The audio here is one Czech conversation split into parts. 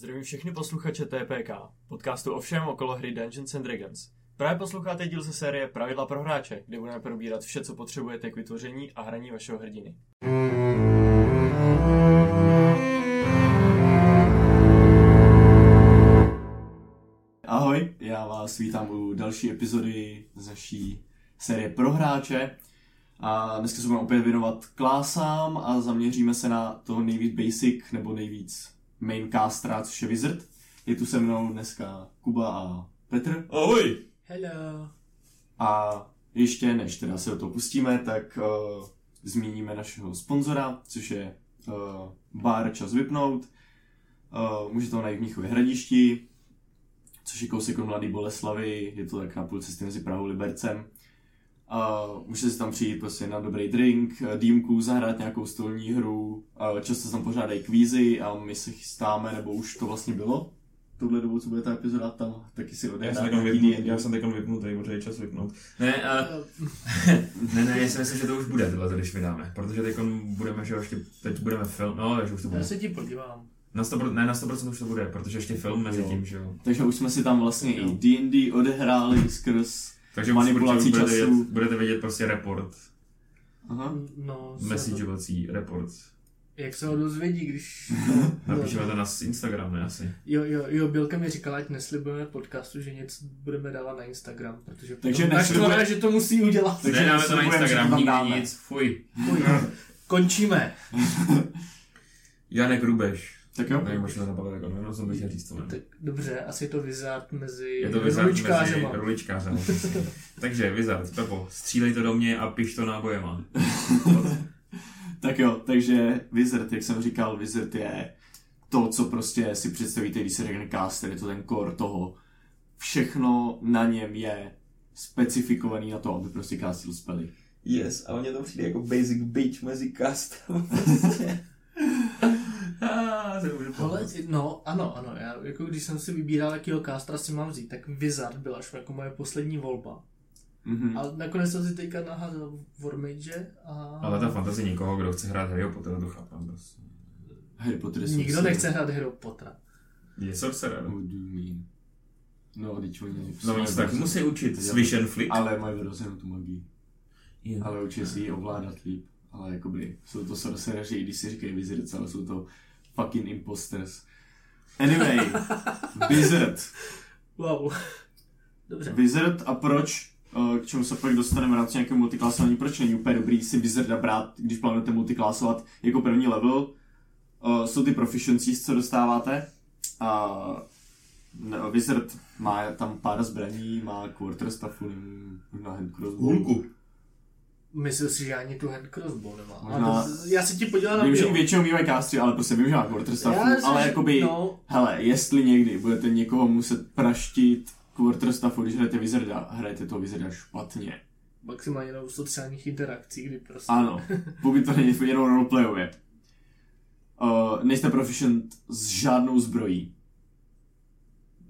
Zdravím všechny posluchače TPK, podcastu o všem okolo hry Dungeons and Dragons. Právě posloucháte díl ze série Pravidla pro hráče, kde budeme probírat vše, co potřebujete k vytvoření a hraní vašeho hrdiny. Ahoj, já vás vítám u další epizody z naší série pro hráče. A dneska se budeme opět věnovat klásám a zaměříme se na toho nejvíc basic nebo nejvíc main castera, což je Wizard. Je tu se mnou dneska Kuba a Petr. Ahoj! Hello. A ještě než teda se do toho pustíme, tak uh, zmíníme našeho sponzora, což je uh, bar Čas vypnout. Uh, můžete ho najít v Míchově hradišti, což je kousek od Mladý Boleslavy, je to tak na půl cesty mezi Prahou a Libercem. Uh, můžete si tam přijít prostě na dobrý drink, eh, dýmku, zahrát nějakou stolní hru, uh, často se tam pořádají kvízy a my se chystáme, nebo už to vlastně bylo, touhle dobu, co bude ta epizoda, tam taky si Já odehrát jsem vypnut, D&D. já jsem teďka vypnutý, protože je čas vypnout. Ne, a, ne, ne, já si myslím, že to už bude tohle, když vydáme, protože teď budeme, že jo, ještě, teď budeme film, no, takže už to bude. Já se ti podívám. Na 100%, ne, na 100% už to bude, protože ještě film mezi Jo. tím, že jo. Takže už jsme si tam vlastně Jo. i D&D odehráli skrz... Takže Manipulací budete, času. vidět, budete vidět prostě report, Aha. No, messageovací report. jak se ho dozvědí, když... Napíšeme to na Instagram, ne asi. Jo, jo, jo, Bělka mi říkala, ať neslibujeme podcastu, že něco budeme dávat na Instagram, protože Takže naštvané, že to musí udělat. Takže ne, dáme to na to Instagram, nikdy dáme. nic, fuj. Fuj. Končíme. Janek Rubeš. Tak jo. Nevím, možná to napadlo, jako, nevím, co bych chtěl říct. Tak, dobře, asi je to Wizard mezi Je to Wizard mezi ruličkářema. Takže Wizard, Pepo, střílej to do mě a piš to nábojema. Tak jo, takže Wizard, jak jsem říkal, Wizard je to, co prostě si představíte, když se řekne caster, je to ten core toho. Všechno na něm je specifikovaný na to, aby prostě castil spely. Yes, ale mně to přijde jako basic bitch mezi castem. no, ano, ano, já, jako když jsem si vybíral, jakýho castra si mám vzít, tak Wizard byla až jako moje poslední volba. Mhm. A nakonec jsem si teďka naházel Warmage a... Ale ta fantazie někoho, kdo chce hrát Harryho Pottera, to chápám prostě. Harry Potter je Nikdo sorcerer. nechce hrát Harry Pottera. Je sorcerer. What do you mean? No, teď oni... No oni se tak musí učit swish and flick. Ale mají vyrozenou tu magii. Jo. Ale učí si ji ovládat líp. Ale jakoby jsou to sorcereři, i když si říkají wizards, ale jsou to fucking imposters. Anyway, Wizard. Wow. Dobře. Wizard a proč, eh, k čemu se pak dostaneme v rámci nějakého multiklasování, proč není úplně dobrý si Wizarda brát, když plánujete multiklasovat jako první level, Eh, jsou ty proficiencies, co dostáváte. A no, Wizard má tam pár zbraní, má quarterstaffu, nevím, možná hand crossbow. Hulku. Myslím si, že ani tu hand crossbow nemá. Možná- to- Já si ti podívám na Vím, že většinou mývají kástři, ale prostě vím, že má quarterstaffu, ale že- jakoby, No, hele, jestli někdy budete někoho muset praštit quarterstaffu, když hrajete Wizarda, hrajete toho Wizarda špatně. maximálně na sociálních interakcí, kdy prostě... Ano, pokud to není jenom roleplayově. Uh, nejste proficient s žádnou zbrojí,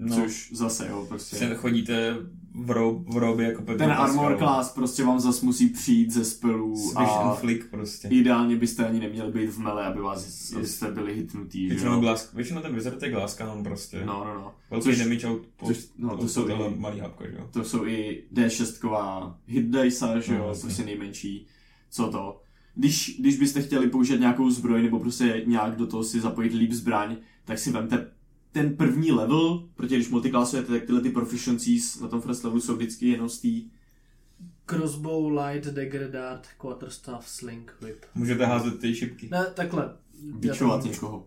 No, což zase, jo, prostě. se chodíte v, rob, v robě jako Petr Ten armor class prostě vám zas musí přijít ze spelů Swish a flick prostě. ideálně byste ani neměli být v mele, aby vás, abyste byli hitnutí, že Většinou, jo. glask, většinou ten wizard je glaskan prostě. No, no, no. Velký Což- damage out, po, což- no, to jsou i- malý hapka, že jo. To jsou i D6 hit dice, že No, jo, jasně. prostě nejmenší. Co to? Když, když byste chtěli použít nějakou zbroj nebo prostě nějak do toho si zapojit líp zbraň, tak si vemte ten první level, protože když multiklasujete, tak tyhle ty proficiencies na tom first levelu jsou vždycky jenom z té Crossbow, light, dagger, dart, quarterstaff, sling, whip. Můžete házet ty šipky. Ne, takhle. bičovat někoho.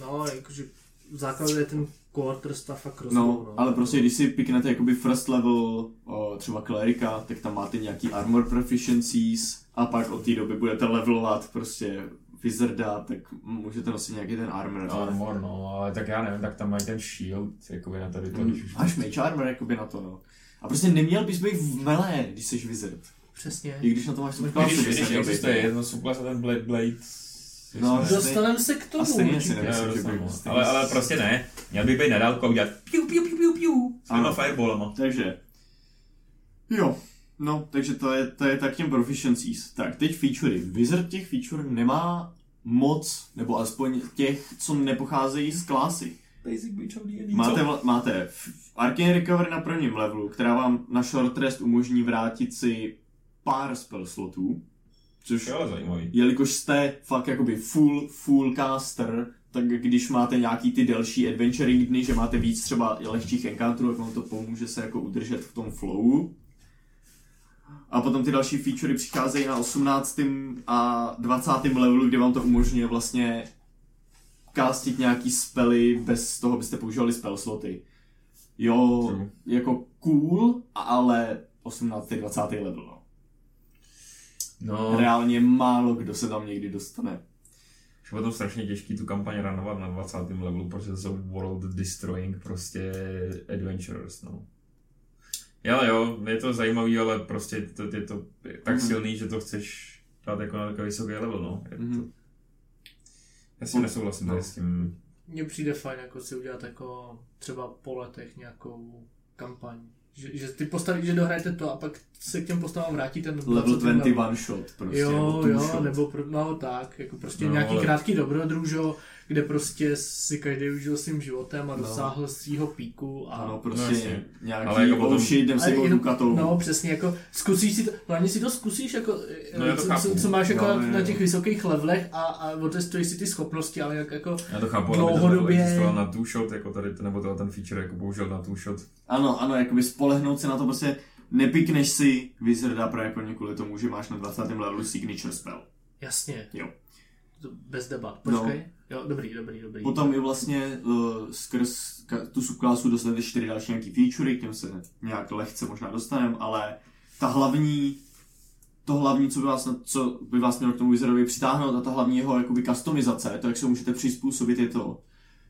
No, jakože v základu je ten quarterstaff a crossbow, No, no. ale prostě když si piknete jakoby first level o, třeba klerika, tak tam máte nějaký armor proficiencies a pak od té doby budete levelovat prostě wizarda, tak můžete nosit nějaký ten armor. ale- Armor, no, ale tak já nevím, tak tam mají ten shield, jakoby na tady to, Mm, když. Máš mage armor jakoby na to, no. A prostě neměl bys být v melee, když jsi wizard. Přesně. I když na to máš subklasu, Když, když existuje jedno subklas a ten Blade Blade... No, ne- Dostaneme se k tomu. A stejně si určitě. nevím. Jo, myslím, že dostanu, by- no. stejně ale, ale prostě ne. Měl by být na dálku a udělat piu, piu, piu, piu, piu, s těma Ano. fireballama. Takže, jo, no, takže to je, to je tak těm proficiencies. Tak, teď featurey. Wizard těch feature nemá moc, nebo aspoň těch, co nepocházejí z klasy. Basic of D&D, Máte, vla- máte Arcane Recovery na prvním levelu, která vám na short rest umožní vrátit si pár spell slotů, což ale zajímavý. jelikož jste fakt jakoby full, full caster, tak když máte nějaký ty delší adventuring dny, že máte víc třeba i lehčích encounterů, tak vám to pomůže se jako udržet v tom flowu. A potom ty další featurey přicházejí na 18. a 20. levelu, kde vám to umožňuje vlastně castit nějaký spely bez toho, abyste používali spell sloty. Jo, True. jako cool, ale 18. 20. level, no. No, Reálně málo kdo se tam někdy dostane. že bylo to strašně těžký tu kampaň ranovat na 20. levelu, protože to jsou world destroying prostě adventurers, no. Jo, jo, je to zajímavý, ale prostě to, je to tak silný, že to chceš dát jako na takový vysoký level, no. Je to, Mhm. Já si nesouhlasím No. s tím. Mně přijde fajn jako si udělat jako třeba po letech nějakou kampaň. Že, že ty postavy, že dohrajete to a pak se k těm postavám vrátíte na Level 20. 20 one shot prostě. jo, nebo jo, shot. nebo pro, no tak, jako prostě no, nějaký ale- krátký dobrodružo, kde prostě si každý užil svým životem a No. dosáhl svýho píku a Ano, No, prostě jasně. nějaký Ale jako potom- shit, jdem si A jenom- jenom, katou. No, přesně, jako zkusíš si to, hlavně si to zkusíš, jako, No, já to co, chápu. co, co, máš jako No, no, jo, na jo. těch vysokých levelech a, a otestuješ si ty schopnosti, ale jak, jako, Já to chápu, ale aby to Dlouhodobě- existoval na two shot, jako tady, to- nebo to, ten feature jako použil na two shot. Ano, ano, jakoby spolehnout se na to prostě, nepikneš si Wizarda pro jako kvůli tomu, že máš na 20. levelu signature spell. jasně. Jo. To bez debat, No. Jo, dobrý, dobrý, dobrý. Potom i vlastně uh, skrz ka- tu subklásu dostanete čtyři další nějaký featurey, k těm se nějak lehce možná dostaneme, ale ta hlavní, to hlavní, co by vás, na- co by vás mělo k tomu Wizardovi přitáhnout a ta hlavní jeho jakoby customizace, to jak se můžete přizpůsobit je to,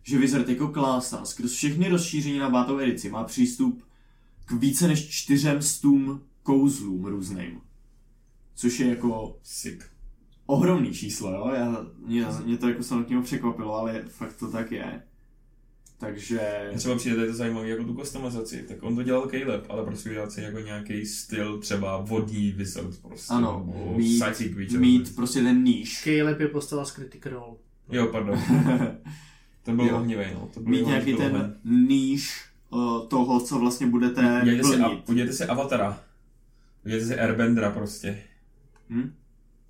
že Wizard jako klása skrz všechny rozšíření na pátou edici má přístup k více než čtyřem stům kouzlům různým. Což je jako Sick. Ohromný číslo, jo? Já, mě, mě to jako samotného překvapilo, ale fakt to tak je. Takže... Třeba přijde tady to zajímavé jako tu customizaci, tak on to dělal Caleb, ale prostě udělat si jako nějaký styl třeba vodní wizard prostě. Ano, mít- creature. Mít prostě ten níž. Caleb je postava z Critic Role. Jo, pardon. Ten byl ohnivý, no. To byl Mít jeho nějaký oheň. ten níž uh, toho, co vlastně budete Udělejte si, a, plnit. si Avatara. Udělejte si Airbendera prostě. Hm?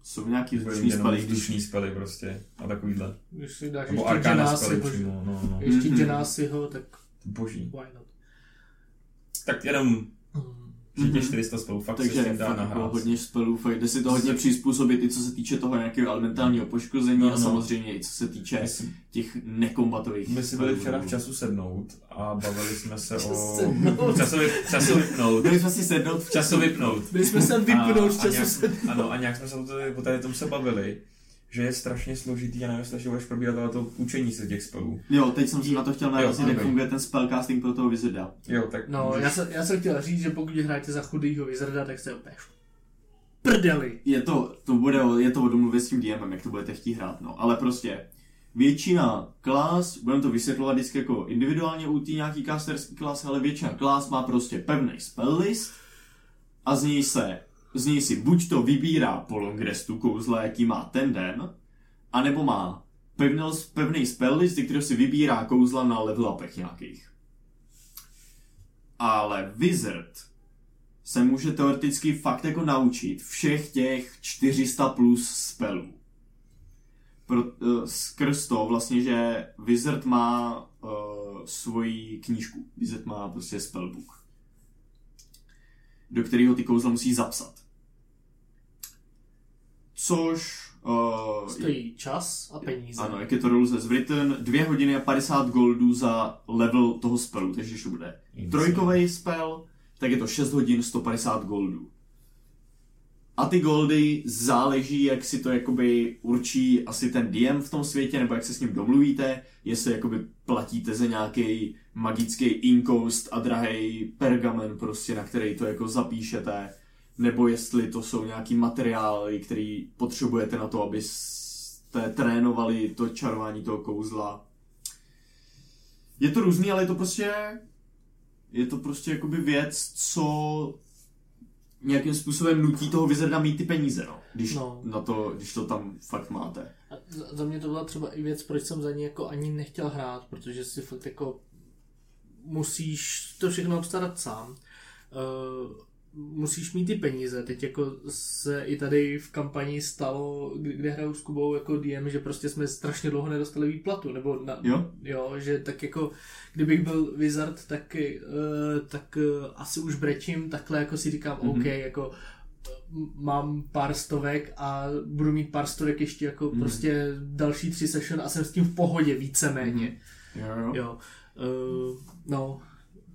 Jsou nějaký vzdušní spely. vzdušný spely prostě. A takovýhle. Když si dáš Nebo ještě Genasiho, přímo, no, no. ještě Mhm. Genasiho, tak Boží. why not. Tak jenom, Mm. Že těch Mhm. 400 spelů fakt se s Takže tím dá fakt jako nahrát. hodně spelů, fakt jde si to hodně přizpůsobit i co se týče toho nějakého elementálního poškození No, a no. samozřejmě i co se týče My jsme- těch nekombatových My si byli včera v času sednout a bavili jsme se o... Sednout. Času, času vypnout. Byli jsme si sednout v Času vypnout. Byli jsme se vypnout a času nějak, se... Ano, a nějak jsme se o tady, o tady tom se bavili, že je strašně složitý a nevím, jestli budeš probírat ale to učení se těch spelů. Jo, teď jsem si na to chtěl narazit, Jo, jak funguje ten spellcasting pro toho Wizarda. Jo, tak No, můžeš- já, jsem, já jsem chtěl říct, že pokud hrajete za chudýho Wizarda, tak jste úplně v prdeli. Je to, to bude, o- je to o domluvě s tím DMem, jak to budete chtít hrát, no. Ale prostě většina klas, budeme to vysvětlovat vždycky jako individuálně u té nějaký casterský klas, ale většina klas má prostě pevný spell list a z něj se, z něj si buď to vybírá po long restu kouzla, jaký má ten den, anebo má pevný, pevný spell list, kterého si vybírá kouzla na level upech nějakých. Ale Wizard se může teoreticky fakt jako naučit všech těch 400 plus spelů. Pro, uh, skrz to vlastně, že Wizard má uh, svoji knížku. Wizard má prostě spellbook. Do kterého ty kouzla musí zapsat. Což... Uh, Stojí čas a peníze. ano, jak je to rules as written, 2 hodiny a 50 goldů za level toho spelu, takže když to bude trojkový spell, tak je to 6 hodin 150 goldů. A ty goldy záleží, jak si to jakoby určí asi ten DM v tom světě, nebo jak se s ním domluvíte, jestli jakoby platíte za nějaký magický inkoust a drahý pergamen prostě, na který to jako zapíšete, nebo jestli to jsou nějaký materiály, který potřebujete na to, abyste trénovali to čarování toho kouzla. Je to různý, ale je to prostě je to prostě jakoby věc, co nějakým způsobem nutí toho Wizarda mít ty peníze, no. Když, No. Na to, když to tam fakt máte. A za- za mě to byla třeba i věc, proč jsem za ní jako ani nechtěl hrát, protože si fakt jako musíš to všechno obstarat sám. Uh, musíš mít ty peníze. Teď jako se i tady v kampani stalo, kde hraju s Kubou jako DM, že prostě jsme strašně dlouho nedostali výplatu, nebo na, Jo? jo, že tak jako kdybych byl wizard, tak, uh, tak uh, asi už brečím, takhle jako si říkám, Mhm. OK, jako m- mám pár stovek a budu mít pár stovek ještě jako Mhm. prostě další tři session a jsem s tím v pohodě víceméně. Jo, jo. Jo. Uh, no,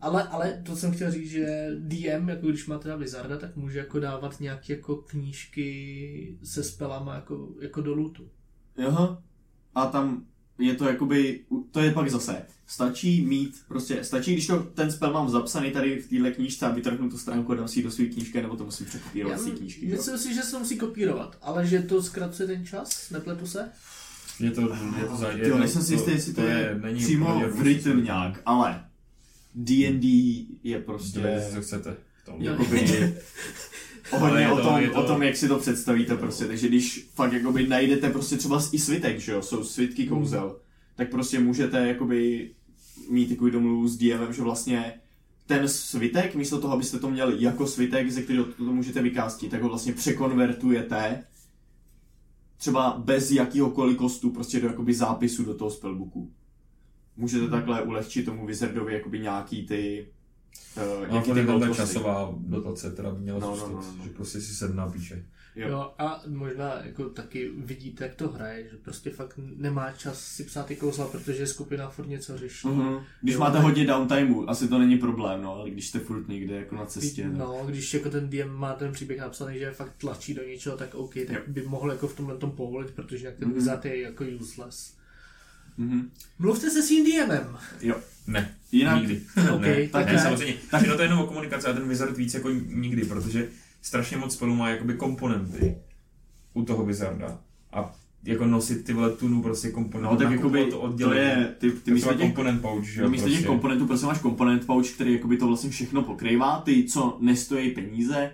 ale, ale to jsem chtěl říct, že DM, jako když má teda Wizarda, tak může jako dávat nějaké jako knížky se spelama jako, jako do lootu. Aha. A tam je to jakoby, to je pak zase, stačí mít, prostě stačí, když to, ten spell mám zapsaný tady v téhle knížce a vytrhnu tu stránku a dám si ji do své knížky, nebo to musím překopírovat z té knížky. jo? myslím si, že se to musí kopírovat, ale že to zkracuje ten čas, nepletu se? Je to, je to, za, je Jo, to, nejsem si jistý, jestli to, je, není přímo v nějak, ale D&D je prostě Dělejte, co chcete. jakoby hodně je o to- tom, to- o tom, jak si to představíte prostě, takže když fakt jakoby najdete prostě třeba i svitek, že jo, jsou svitky kouzel, tak prostě můžete jakoby mít takový domluvu s DMem, že vlastně ten svitek, místo toho, abyste to měli jako svitek, ze kterého to, to můžete vykástit, tak ho vlastně překonvertujete třeba bez jakýhokoliv kostu prostě do jakoby zápisu do toho spellbooku. Můžete takhle ulehčit tomu wizardovi jakoby nějaký ty uh, No, nějaký to ty ta časová dotace, teda by měla No, no, zůstat, no, no. že prostě si sedná píše. Jo. Jo. a možná jako taky vidíte, jak to hraje, že prostě fakt nemá čas si psát ty kouzla, protože skupina furt něco řeší. Mhm. Když Jo, máte tak- hodně downtimeu, asi to není problém, no, ale když jste furt někde jako na cestě, tak... No, když jako ten DM má ten příběh napsaný, že fakt tlačí do něčeho, tak OK, tak Jo. by mohl jako v tomhle tom povolit, protože jinak ten wizard je jako useless. Mhm. Mluvte se svým DMem. Jo. Ne, Jinak, nikdy. OK, ne, tak ne, ne. samozřejmě. Tak no to je jenom o komunikaci a ten wizard víc jako nikdy, protože strašně moc spelů má jakoby komponenty u toho wizarda. A jako nosit ty vole tunu prostě komponenty. no tak jakoby, to to odděleně. je, ty, ty Ty místo těch, komponent pouch, že no, jo, místo těch prostě. komponentů, prostě máš komponent pouch, který jakoby to vlastně všechno pokrývá, ty, co nestojí peníze,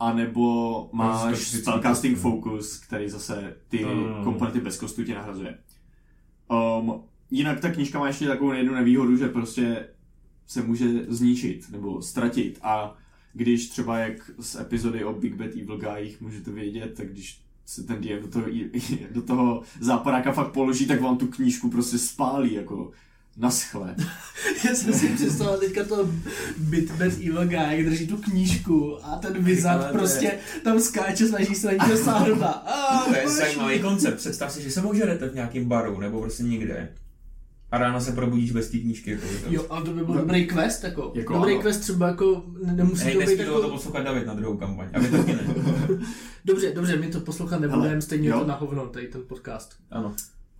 anebo máš specifický spellcasting kostum. focus, který zase ty Mm. komponenty bez kostu tě nahrazuje. Um, jinak ta knížka má ještě takovou jednu nevýhodu, že prostě se může zničit nebo ztratit. A když třeba jak z epizody o Big Bad Evil Guyích můžete vědět, tak když se ten DM do toho, do toho záporáka fakt položí, tak vám tu knížku prostě spálí jako na schle. Já jsem si představil teďka to Bitbet Evil Guy, jak drží tu knížku a ten wizard to je- prostě tam skáče, snaží se na ní dosáhnout a a, To je zajímavý koncept. Představ si, že se ožerete v nějakém baru nebo prostě někde. A ráno se probudíš bez té knížky. Jako. Jo, ale to by byl dobrý quest, jako. Jako dobrý ano. quest třeba jako, nemusí Hej, to být nesmí to jako... poslouchat David na druhou kampaň. A taky ne. Dobře, dobře, my to poslouchat nebudeme, stejně jo. to na hovno, tady ten podcast. Ano.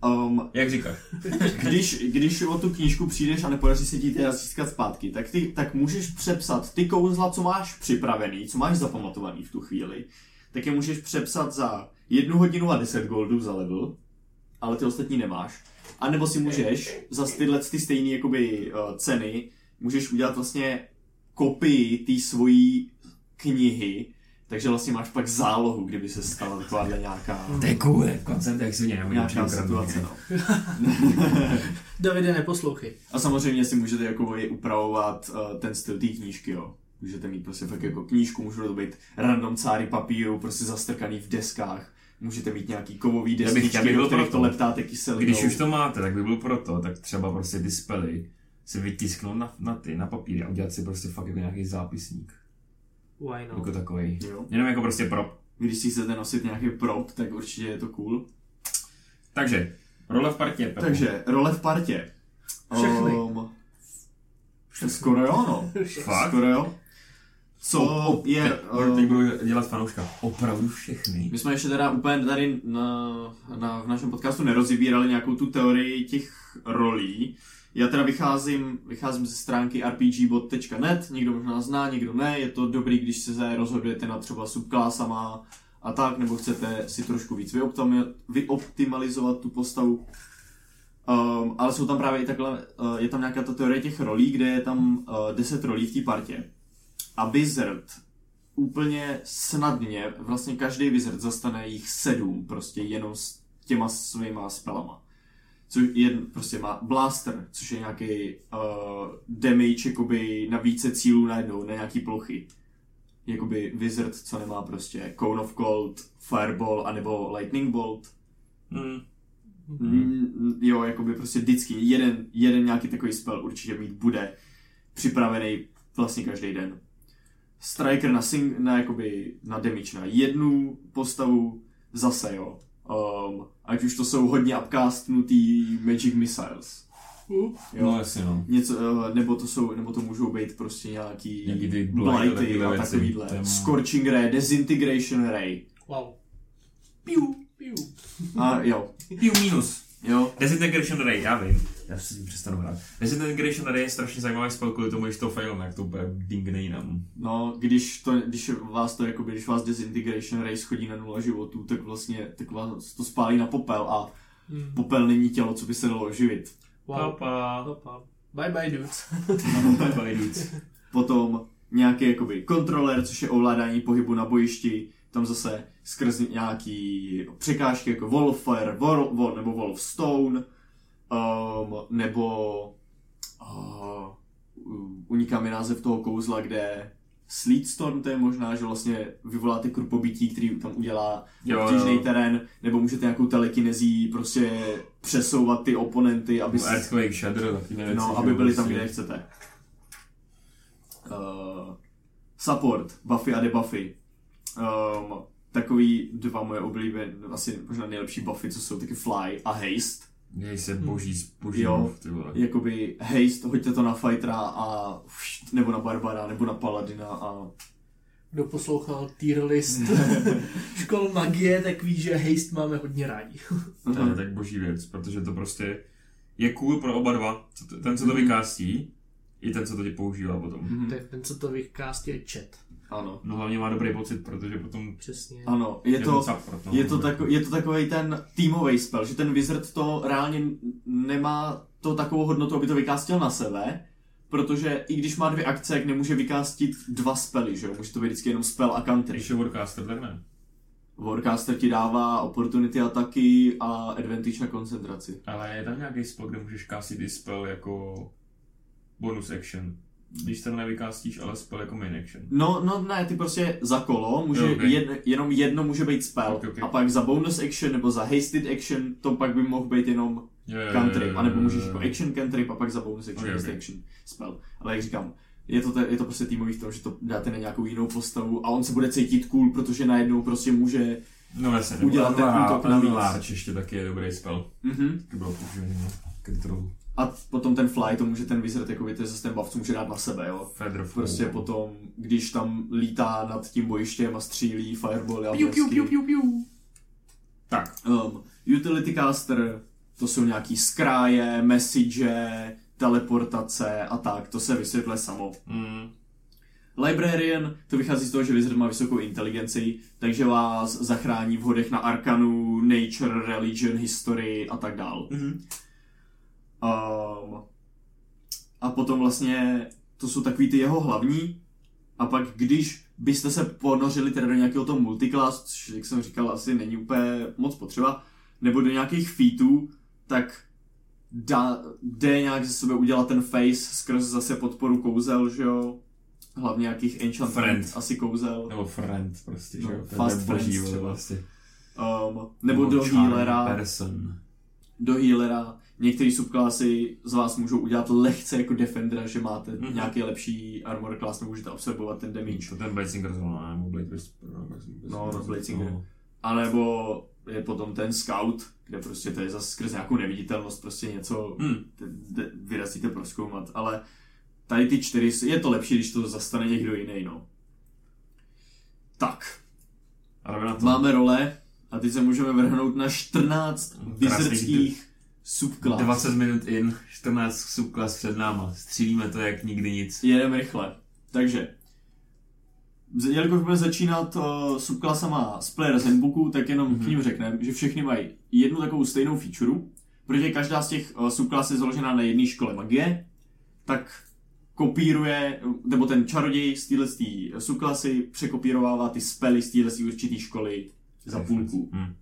Um, Jak říkáš? když, když o tu knížku přijdeš a nepodaří se ti teda získat zpátky, tak, ty, tak můžeš přepsat ty kouzla, co máš připravený, co máš zapamatovaný v tu chvíli, tak je můžeš přepsat za jednu hodinu a 10 goldů za level, ale ty ostatní nemáš. A nebo si můžeš za tyhle ty stejné jakoby, uh, ceny, můžeš udělat vlastně kopii té svojí knihy, takže vlastně máš pak zálohu, kdyby se stala takováhle nějaká, To je cool, koncept, jak si mě nemůžu nějaká situace. No. Davide, neposlouchej. A samozřejmě si můžete jako i upravovat uh, ten styl té knížky, jo. Můžete mít prostě fakt jako knížku, můžou to být random cáry papíru, prostě zastrkaný v deskách. Můžete mít nějaký kovový Já bych- desky, já bych do kterých to leptáte kyselinou. Když už to máte, tak by bylo proto, tak třeba prostě ty spely si vytisknout na, na ty, na papír a udělat si prostě fakt jako nějaký zápisník. Why No. not? Jako takový. Jo. Jenom jako prostě prop. Když si chcete nosit nějaký prop, tak určitě je to cool. Takže, role v partě, Pepo. Takže, role v partě. Všechny. Um, skoro jo, no. Fakt? Skoro jo. Co O- o- je... Teď, um, teď budu dělat fanouška. Opravdu všechny. My jsme ještě teda úplně tady na, na, v našem podcastu nerozibírali nějakou tu teorii těch rolí. Já teda vycházím, vycházím ze stránky rpgbot.net, někdo možná zná, někdo ne, je to dobrý, když se rozhodujete na třeba subklásama a tak, nebo chcete si trošku víc vyoptimalizovat tu postavu. Um, ale jsou tam právě i takhle, uh, je tam nějaká ta teorie těch rolí, kde je tam uh, 10 rolí v té partě. A Wizard úplně snadně, vlastně každý wizard zastane jich sedm, prostě jenom s těma svýma spelama. Což je prostě má Blaster, což je nějaký uh, damage jakoby na více cílů najednou, na nějaký plochy. Jakoby Wizard, co nemá prostě Cone of Cold, Fireball, anebo Lightning Bolt. Hmm. Mm, jo, jakoby prostě vždycky jeden, jeden nějaký takový spell určitě mít bude připravený vlastně každý den. Striker na, sing, na, jakoby, na damage na jednu postavu, zase jo. Um, ať už to jsou hodně upcastnutý Magic Missiles. Uh, Jo. No jasně no. Něco, eh, nebo, to jsou, nebo to můžou být prostě nějaký, Nějaký ty blighty, a takovýhle. Tam- Scorching Ray, Disintegration Ray. wow. Piu, piu. A jo, Piu minus. jo. Disintegration Ray, já vím. Já si přestanu hrát. Disintegration Ray je strašně zajímavý spell kvůli tomu, když to failne, jak to úplně dingne jinam. No, když, to, když vás to, jakoby, když vás Disintegration Ray schodí na nula životů, tak vlastně tak vás to spálí na popel a Hmm. popel není tělo, co by se dalo oživit. Wow. Papa. Papa. Bye bye dudes. Bye bye dudes. Potom nějaký jakoby kontroler, což je ovládání pohybu na bojišti, tam zase skrz nějaký překážky jako Wall of Fire, Wall, wall, nebo Wall of Stone, um, nebo uh, uniká mi název toho kouzla, kde Sleet Storm, to je možná, že vlastně vyvoláte krupobytí, který tam udělá obtížný terén, nebo můžete nějakou telekinezí prostě přesouvat ty oponenty, aby si- Earthquake, Shadow, taky věci. No, aby byli tam, prostě. kde chcete. Uh, support, buffy a debuffy. Um, takový dva moje oblíbené, asi možná nejlepší buffy, co jsou taky fly a haste. Měj se boží, boží Jo. move, ty vole. Jakoby haste, hoďte to na fightera a všt, nebo na barbara, nebo na paladina a Kdo poslouchal tier list škol magie, tak ví, že haste máme hodně rádi. To je tak boží věc, protože to prostě je cool pro oba dva. Ten, co to Mhm. vykástí, i ten, co to používá potom. Mhm. Tak ten, co to vykástí, je chat. Ano, No hlavně má dobrý pocit, protože potom Přesně. ano, je to, no. Je to, tako, je to takový ten týmový spell, že ten wizard to reálně nemá to takovou hodnotu, aby to vykástil na sebe, protože i když má dvě akce, jak nemůže vykástit dva spely, že jo? Může to být vždycky jenom spell a country. Když je Warcaster, tak ne. Warcaster ti dává opportunity ataky a advantage na koncentraci. Ale je tam nějaký spell, kde můžeš kástit i spell jako bonus action. Když ten nevykástíš, ale spell jako main action. No, no ne, ty prostě za kolo může Jo, ok. jed, jenom jedno může být spell Ok, ok. a pak za bonus action nebo za hasted action to pak by mohl být jenom Jo, jo, jo, cantrip, jo, anebo jo, můžeš jako action cantrip a pak za bonus action Ok, okay, ok. action spell. Ale jak říkám, je to, te, je to prostě týmový v tom, že to dáte na nějakou jinou postavu a on se bude cítit cool, protože najednou prostě může No jasně, udělat ten útok navíc. Large ještě taky je dobrý spell. mhm. Taky bylo používaný na control. A potom ten fly, to může ten wizard, jako to je zase ten buff, co může dát na sebe, jo. Feather Prostě potom, když tam lítá nad tím bojištěm a střílí fireball a Piu, piu, piu, piu, piu. Tak, Um, utility caster, to jsou nějaký skráje, message, teleportace a tak, to se vysvětluje samo. mm, Librarian, to vychází z toho, že wizard má vysokou inteligenci, takže vás zachrání v hodech na arkanu, nature, religion, history a tak dál. mhm. Um, a potom vlastně to jsou takový ty jeho hlavní. A pak když byste se ponořili teda do nějakého toho multiclass, což jak jsem říkal, asi není úplně moc potřeba, nebo do nějakých featů, tak dá, jde nějak ze sebe udělat ten face skrz zase podporu kouzel, že jo? Hlavně nějakých enchantment, Friend. asi kouzel. Nebo friend prostě, No, že jo. Fast vole, třeba. vlastně. Um, nebo do charm healera. person. do healera. Některé subklasy z vás můžou udělat lehce jako defendera, že máte Mhm. mm-hmm. nějaký lepší armor class, můžete absorbovat ten damage. To ten Blade Singer zrovna, nebo Blade. No, no, Blade Singer. No. A nebo je potom ten scout, kde prostě to je zase skrz nějakou neviditelnost, prostě něco d- vyrazíte proskoumat, ale tady ty čtyři, je to lepší, když to zastane někdo jiný, no. Tak, máme role a teď se můžeme vrhnout na 14 Krásný wizardských subklas. 20 minut in, 14 subklas před náma. Střílíme to jak nikdy nic. Jedeme rychle. Takže, jelikož budeme začínat uh, subklasama z Player's Handbooku, tak jenom mm-hmm. k ním řekneme, že všechny mají jednu takovou stejnou feature, protože každá z těch uh, subklas je založená na jedné škole magie, tak kopíruje, nebo ten čaroděj z téhle subklasy překopírovává ty spely z téhle určité školy za půlku. Hmm.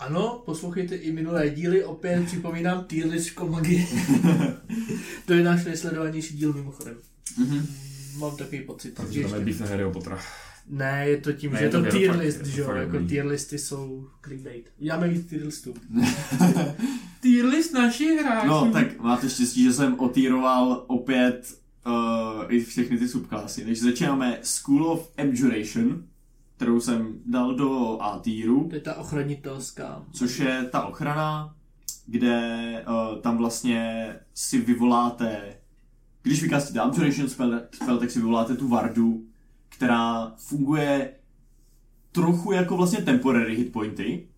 Ano, poslouchejte i minulé díly, opět připomínám tier list škol magie. to je náš nejsledovanější díl mimochodem. Mhm. Mám takový pocit. Protože že tam je ještě- beef na Harryho Pottera. Ne, je to tím, Ne, že je to to to tier list, to že jo, jako tier listy jsou clickbait. Uděláme víc tier listů. Tier list našich hráčů. No, tak máte štěstí, že jsem otíroval opět uh, i všechny ty subklasy. Takže začínáme School of Abjuration, kterou jsem dal do A týru, To je ta ochranitelská. což je ta ochrana, kde uh, tam vlastně si vyvoláte, když vykastíte Abjuration spell, spell, tak si vyvoláte tu vardu, která funguje trochu jako vlastně temporary hitpointy,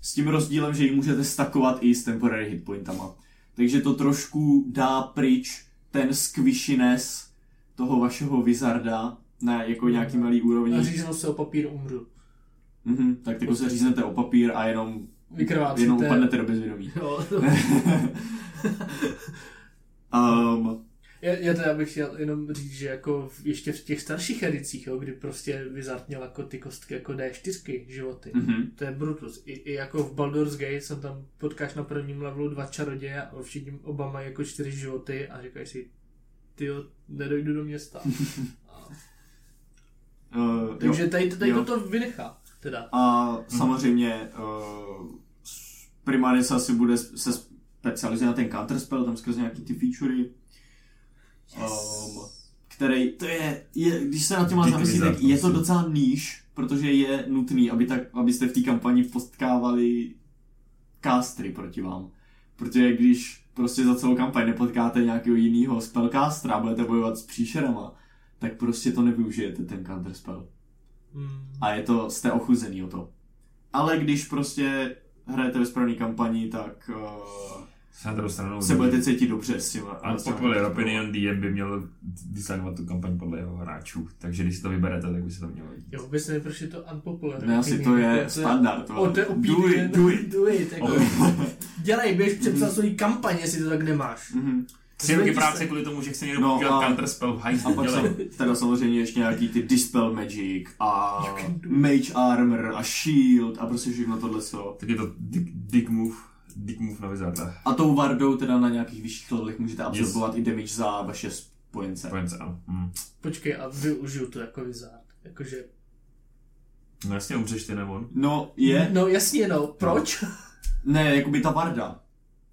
s tím rozdílem, že ji můžete stakovat i s temporary hitpointama. Takže to trošku dá pryč ten squishiness toho vašeho wizarda na jako nějaký malý A úrovni. říznou se o papír umřu. Mhm, tak jako se říznete o papír a jenom, Vykrvácíte. jenom upadnete do bezvědomí. Jo, um, já, já teda bych chtěl jenom říct, že jako v, ještě v těch starších edicích, jo, kdy prostě Wizard měl jako ty kostky jako D4 životy. mhm. To je brutus. I, I jako v Baldur's Gate jsem tam potkáš na prvním levelu dva čaroděje a všichni oba mají jako čtyři životy a říkají si, ty nedojdu do města. Uh, takže jo. tady, tady jo. to vynechá. Teda. A samozřejmě uh, primárně se asi bude se specializovat na ten counterspell, tam skrze nějaký ty featurey. Um, který, to je, je, když se na tím Díky zamyslíte, tak je to docela níž, protože je nutný, aby tak, abyste v té kampani potkávali castry proti vám. Protože když prostě za celou kampaň nepotkáte nějakého jiného spellcastera a budete bojovat s příšerama, tak prostě to nevyužijete, ten counterspell Hmm. a je to, jste ochuzený o to. Ale když prostě hrajete ve správné kampani, tak uh, Na druhou stranu... se budete cítit dobře s těma. A těma- Popular Opinion DM by měl designovat tu kampaň podle jeho hráčů. Takže když si to vyberete, tak by se to mělo jít. Jo, vůbec nevím, proč je to unpopular. Ne, asi to je standard. O, to je do it, do it. Do it, jako. Dělej, běž přepsat svůj kampaň, jestli to tak nemáš. Mhm. Tři roky práce kvůli tomu, že chce někdo No používat a- counterspell v hajzlu, A pak dělej. jsou teda samozřejmě ještě nějaký ty Dispel Magic a Mage Armor a Shield a prostě všechno tohle co. Tak je to dick, dick move, dick move na Wizarda. A tou Vardou teda na nějakých vyšších levelech můžete absorbovat i damage za vaše spojence. Spojence, ano. Hm. Počkej, a využiju to jako wizard. Jakože, No jasně, umřeš ty nebo on. No, je, no jasně no, proč? ne, jakoby ta Varda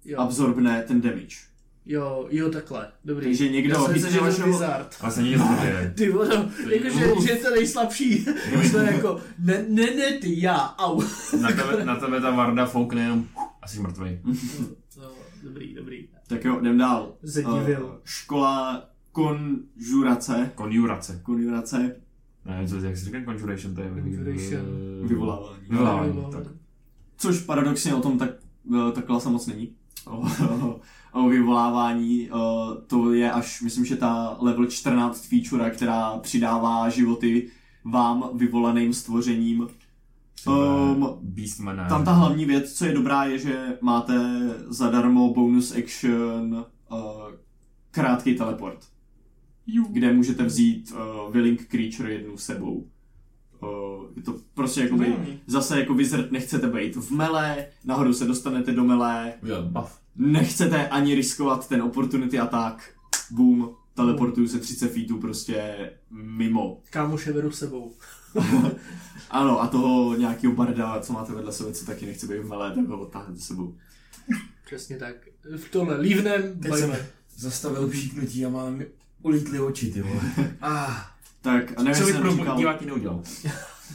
Jo, absorbne ten damage. Jo, jo, takhle, dobrý. Takže někdo Já jsem myslel, že to. Ale se nikdo to neděje. Ty vole, jakože, že je to nejslabší. to je jako, ne, ne, ne, ty, já, au. Na tebe, na tebe ta Varda foukne jenom a jsi mrtvej. No, dobrý, dobrý. Tak jo, jdem dál. Zadivil. Eh, škola konžurace. Konjurace. Konjurace. Ne, co, jak se říká conjuration, to je Conjuration. Vyvolávání. Vyvolávání, No, tak. Což paradoxně o tom tak, eh, ta klasa moc není. O, vyvolávání. eh, To je až, myslím, že ta level 14 feature, která přidává životy vám vyvolaným stvořením. Um, Beastmana. Tam ta hlavní věc, co je dobrá, je, že máte zadarmo bonus action uh, krátký teleport, kde můžete vzít uh, willing creature jednu sebou. Uh, je to prostě jakoby, Hmm. zase jako wizard nechcete být v mele, nahoru se dostanete do mele, Jo, buff. Nechcete ani riskovat ten opportunity attack, boom, teleportuju se 30 feetů prostě mimo. Kámoše beru sebou. Ano, a toho nějakého barda, co máte vedle sebe, co taky nechce být v mele, tak ho odtáhnete sebou. Přesně tak. V tohle lívnem, Teď bajme. jsem zastavil píknutí a mám ulítli oči, ty vole. Ah, Tak, a nevím, co jestli bych jsem pro říkal, diváky neudělal.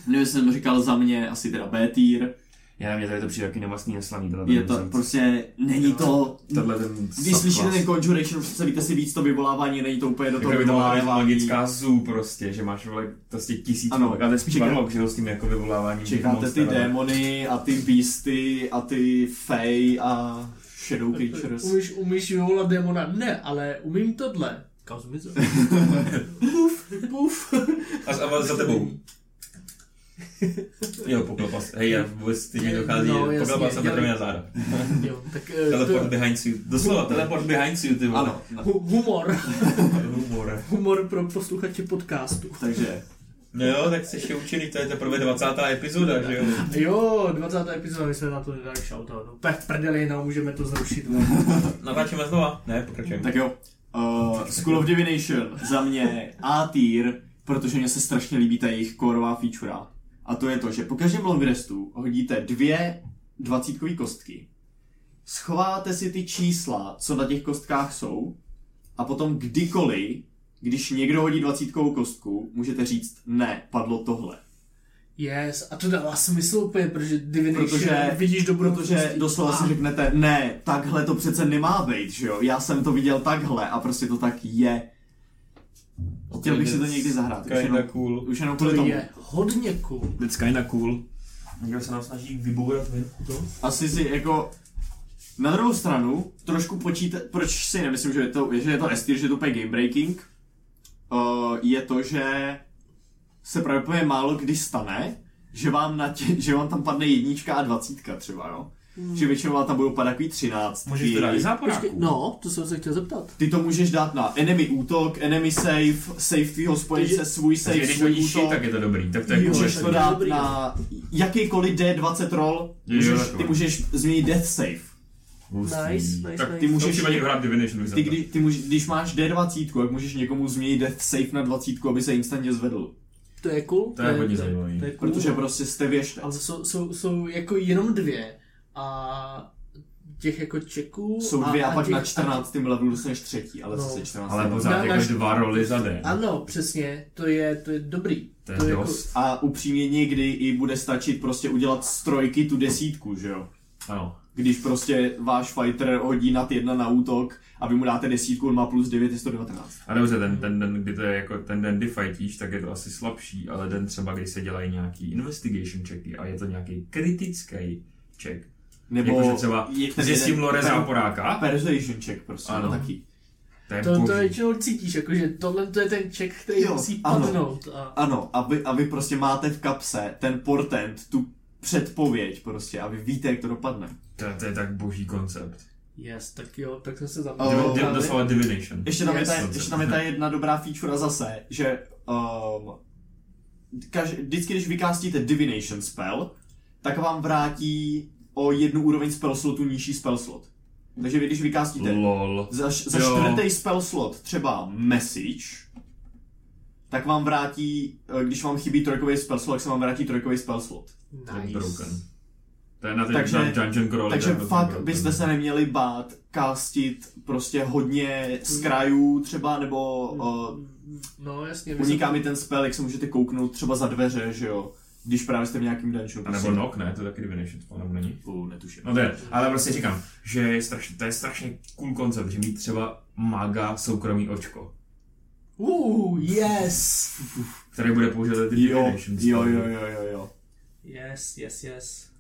nevím, jsem říkal za mě asi teda B tier. Já mě tady to přijde taky nevlastný neslaný. Je to prostě, není to, Tenhle ten když slyšíte ten Conjuration, představíte si víc to vyvolávání, není to úplně do toho Jako by to byla vyvolávání. magická zoo prostě, že máš vole prostě tisíc Ano. a to je spíš Čeká- barlok, že jo, s tím jako vyvoláváním. těch Čekáte ty démony a ty beasty a ty fey a shadow creatures. Umíš, umíš vyvolat démona? Ne, ale umím tohle. Kam zmizel? puf, puf. A, a za tebou. Jo, poklopal se. Hej, já vůbec ty mě dochází, No, poklopal jsem na záda. Jo, tak eh, Teleport to, behind you. Doslova, teleport behind you, ty vole. Ano, no. hu- humor. Humor. Humor pro posluchače podcastu. takže No jo, tak jsi ještě učený, to je teprve 20. epizoda, že jo? Jo, 20. epizoda, my jsme na to nedali shoutout. No, pech prdeli, no, můžeme to zrušit. No. Natáčíme znova? Ne, pokračujeme. Tak jo, uh, School of Divination za mě A tier, protože mně se strašně líbí ta jejich korová feature. A to je to, že po každém long restu hodíte dvě dvacítkové kostky, schováte si ty čísla, co na těch kostkách jsou, a potom kdykoliv, když někdo hodí dvacítkovou kostku, můžete říct, ne, padlo tohle. Yes, a to dává smysl úplně, protože Divination Protože- vidíš do. Protože doslova si řeknete, ne, takhle to přece nemá být, že jo? Já jsem to viděl takhle a prostě to tak je. Chtěl bych si to někdy zahrát. Už jenom, cool. už jenom To kvůli tomu. je hodně cool. That's kinda cool. Někdo se nám snaží vybourat ven. To? Asi si jako... Na druhou stranu, trošku počítat, proč si nemyslím, že je to, že je to S tier, že je to úplně game breaking, uh, je to, že se pravděpodobně málo kdy stane, že vám, na tě, že vám tam padne jednička a dvacítka třeba, jo? Že většinou tam budou padat takový třináct. Můžeš to dát i záporáku. no, to jsem se chtěl zeptat. Ty to můžeš dát na enemy útok, enemy save, save tvýho spojence, Takže- svůj Takže save, když svůj shit, útok. tak je to dobrý. Tak to je Jo. Můžeš to dát dobrý, na jakýkoliv D20 roll, Jo, můžeš, takhle. ty můžeš změnit death save. Hustý. Nice, nice, Tak nice. ty To můžeš, třeba někdo hrát Divination. ty, kdy, ty můž, když máš D20, jak můžeš někomu změnit death save na 20, aby se instantně zvedl. To je cool. To je hodně zajímavý. To je cool. Protože prostě jste věšte. Ale jsou, jsou, jsou jako jenom dvě. A těch jako čeků... Jsou dvě a, pak těch, na 14. levelu dostaneš třetí, ale No. zase 14. Ale pořád jako naš- dva roly za den. Ano, přesně, to je, to je dobrý. To je jako, dost. A upřímně někdy i bude stačit prostě udělat z trojky tu desítku, že jo? Ano. Když prostě váš fighter hodí nad jedna na útok a vy mu dáte desítku, on má plus 9, je 119. A dobře, ten, ten den, kdy to je jako ten den, kdy fightíš, tak je to asi slabší, ale den třeba, kdy se dělají nějaký investigation checky a je to nějaký kritický check. Nebo Jakože třeba zjistím lore záporáka, Persuasion check prostě, Ano. ano. taky. to je to, to většinou cítíš, jakože tohle to je ten ček, který Jo, musí ano. padnout. A, Ano, a vy, a vy prostě máte v kapse ten portent, tu předpověď prostě a vy víte, jak to dopadne. To, to je tak boží koncept. yes, tak jo, tak jsme se Oh. Divi, zaměřili. div, doslova divination. Ještě tam, Yes. je ta, ještě tam je ta jedna dobrá feature zase, že um, kaž, vždycky, když vykástíte Divination spell, tak vám vrátí o jednu úroveň spell slotu nižší spell slot. Takže vy, když vykástíte Lol. za, za Jo. čtvrtý spell slot třeba message, tak vám vrátí, eh, když vám chybí trojkový spell slot, tak se vám vrátí trojkový spell slot. Nice. broken. To je na ten Takže- dungeon crawl. Takže fakt broken. byste se neměli bát castit prostě hodně z krajů třeba, nebo uh, No jasně. uniká mi ten spell, jak se můžete kouknout třeba za dveře, že jo, když právě jste v nějakým dungeonu. A nebo knock, ne? To je taky divination spell, nebo není? Uh, netuším. No to je, ale prostě říkám, že je strašně, to je strašně cool koncept, že mít třeba maga soukromý očko, Uh, yes. který bude používat ty Jo, divination jo, jo, jo, jo, jo. Yes, yes, yes.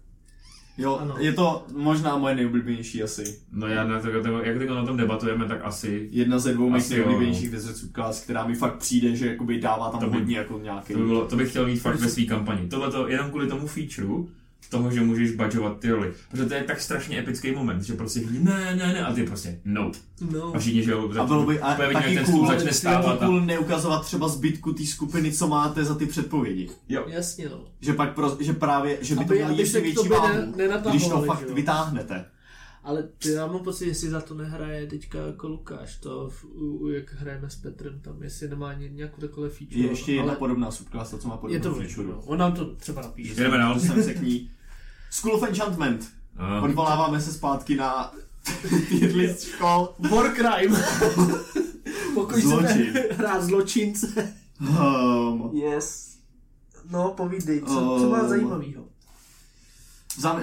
Jo, Ano. je to možná moje nejoblíbenější asi. No já na to, jak teďko na tom debatujeme, tak asi Jedna ze dvou mých jo, nejoblíbenějších Wizards Class, která mi fakt přijde, že jakoby dává tam To by- hodně jako nějaký... to, by bylo, to bych chtěl mít fakt ve své kampani. Tohle to jenom kvůli tomu featureu, toho, že můžeš budžovat ty roli. Protože to je tak strašně epický moment, že prostě ne, ne, ne, a ty prostě no. No. A všichni, že jo, A bylo by a taky ten cool, stůl začne bylo stávat. by A, cool neukazovat třeba zbytku té skupiny, co máte za ty předpovědi. jo, Jasně, no. Že pak pro, že právě, že by to Aby- mělo aby ještě větší ne- váhu, když to fakt jo. vytáhnete. Ale ty já mám pocit, jestli za to nehraje teďka jako Lukáš, to v, u, u, jak hrajeme s Petrem tam, jestli nemá ně, nějakou takové feature. Je ještě jedna ale podobná subklasa, co má je podobnou to feature. no. On nám to třeba napíše. Jdeme dál. Jsem se k ní. School of Enchantment. a, Odvoláváme se zpátky na tier list škol. War crime. Pokud Zločin. hrát zločince. Um, Yes. No, povídej, co, Um, co má zajímavého?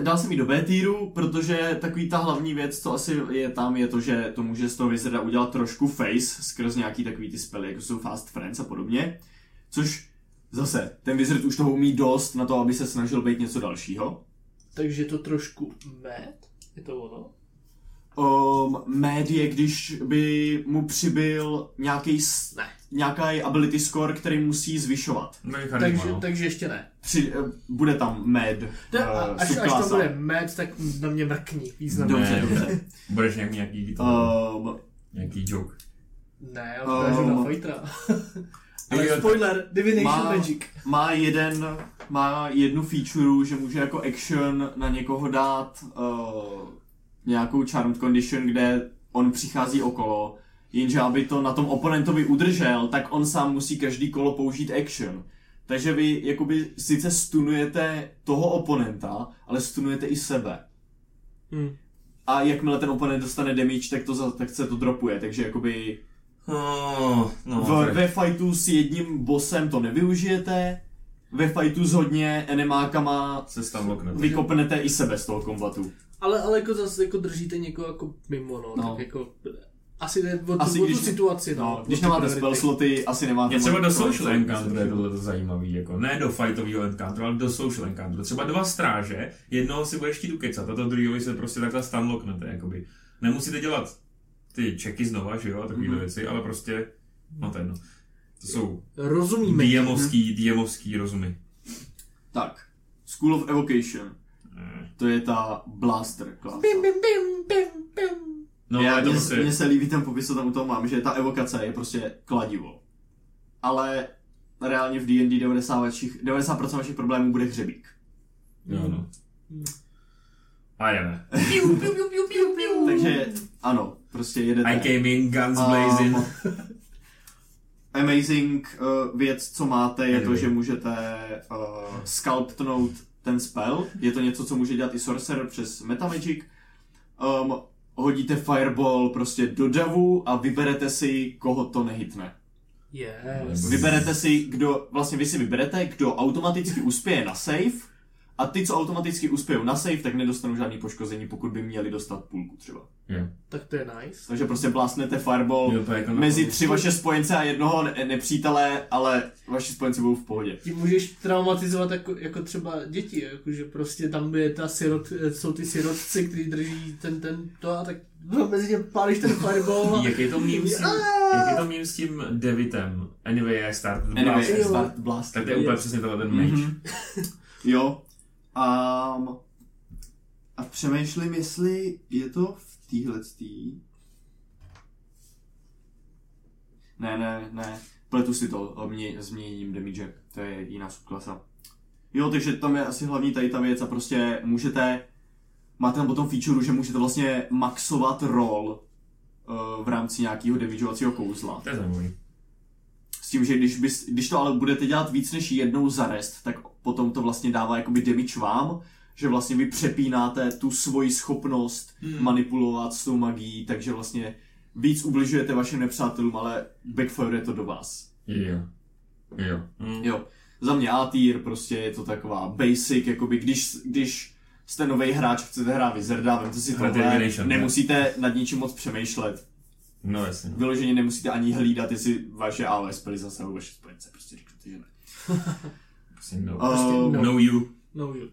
Dal jsem ji do B týru, protože takový ta hlavní věc, co asi je tam, je to, že to může z toho Wizarda udělat trošku face skrz nějaký takový ty spely, jako jsou Fast Friends a podobně. Což zase, ten Wizard už toho umí dost na to, aby se snažil být něco dalšího. Takže to trošku med? Je to ono? Um, Mad je, když by mu přibyl nějaký, s- Ne. nějaký ability score, který musí zvyšovat. charisma, Takže, no. takže ještě ne. Při, eh, bude tam Mad To, a, uh, až, až tam bude med, tak na mě mrkni významně. Dobře, dobře. Budeš nějaký, nějaký, to, Um, nějaký joke. Ne, odkážu Um, na fightera. Ale Jo, spoiler, Divination Má- Magic. má jeden, má jednu feature, že může jako action na někoho dát uh, nějakou charmed condition, kde on přichází okolo, jenže aby to na tom oponentovi udržel, tak on sám musí každý kolo použít action. Takže vy jakoby sice stunujete toho oponenta, ale stunujete i sebe. Hm. A jakmile ten oponent dostane damage, tak, to, za- tak se to dropuje, takže jakoby Oh, no, v, ve fightu s jedním bossem to nevyužijete, ve fightu s hodně enemákama se tam vykopnete i sebe z toho kombatu. Ale, ale jako zase jako držíte někoho jako mimo, no, No. tak jako asi jde o, Asi tu, o když- tu situaci, no. No, když ty nemáte spell sloty, asi nemáte... Mě třeba do social encounteru je tohle zajímavý, jako ne do fightového encounteru, ale do social encounteru. Třeba dva stráže, jednoho si budeš chtít ukecat a to druhého se prostě takhle stunlocknete, jakoby. Nemusíte dělat ty checky znova, že jo, a takovýhle Mhm. věci, ale prostě, no to je jedno. To jsou Rozumíme. DMovský, DMovský rozumy. Tak, School of Evocation. Eh. To je ta Blaster klasa. Bim, bim, bim, bim, bim. No, Já, to mně, prostě, mně se líbí ten popis, co tam u toho mám, že ta evokace je prostě kladivo. Ale reálně v D&D 90, vašich, 90% vašich problémů bude hřebík. jo, no. A jdeme. Piu, piu, piu, piu, piu, piu. Takže ano, prostě jedete. I came in guns blazing. Um, amazing uh, věc, co máte, je to, Anyway. že můžete uh, sculptnout ten spell. Je to něco, co může dělat i Sorcerer přes Metamagic. Um, hodíte Fireball prostě do davu a vyberete si, koho to nehitne. Yes. Vyberete si, kdo, vlastně vy si vyberete, kdo automaticky uspěje na save a ty, co automaticky uspějou na save, tak nedostanou žádný poškození, pokud by měli dostat půlku třeba. Jo. Tak to je nice. Takže prostě blásnete Fireball Jo, jako mezi tři vaše spojence a jednoho ne- nepřítele, ale vaši spojenci budou v pohodě. Tím můžeš traumatizovat jako, jako třeba děti, jako že prostě tam je ta sirot, jsou ty sirotci, kteří drží ten, ten to a tak mezi ně pálíš ten fireball a Jak je to mím s tím, jak je to mím s tím Devitem? Anyway, I started Anyway, blasting. Jo. start blast. Tak to je úplně přesně tohle ten meč. Mhm. Jo. A, a přemýšlím, jestli je to v téhle Ne, ne, ne. Pletu si to mě, změněním damage. To je jiná subklasa. Jo, takže tam je asi hlavní tady ta věc a prostě můžete, máte tam potom feature, že můžete vlastně maxovat roll uh, v rámci nějakého damageovacího kouzla. To je zajímavý. S tím, že když, bys, když to ale budete dělat víc než jednou za rest, tak potom to vlastně dává jakoby damage vám, že vlastně vy přepínáte tu svoji schopnost hmm. manipulovat s tou magií, takže vlastně víc ubližujete vašim nepřátelům, ale backfire to do vás. Jo. Jo. Mm. Jo, za mě A tier, prostě je to taková basic, jakoby když, když jste nový hráč, chcete hrát Wizarda, vemte si tohle, Divination, ne? nemusíte nad ničím moc přemýšlet, No jasně. vyloženě nemusíte ani hlídat, jestli vaše AOE spely zasahují vaše spojence, prostě řeknete, že ne. Prostě no. Prostě Uh, no. No you. No you.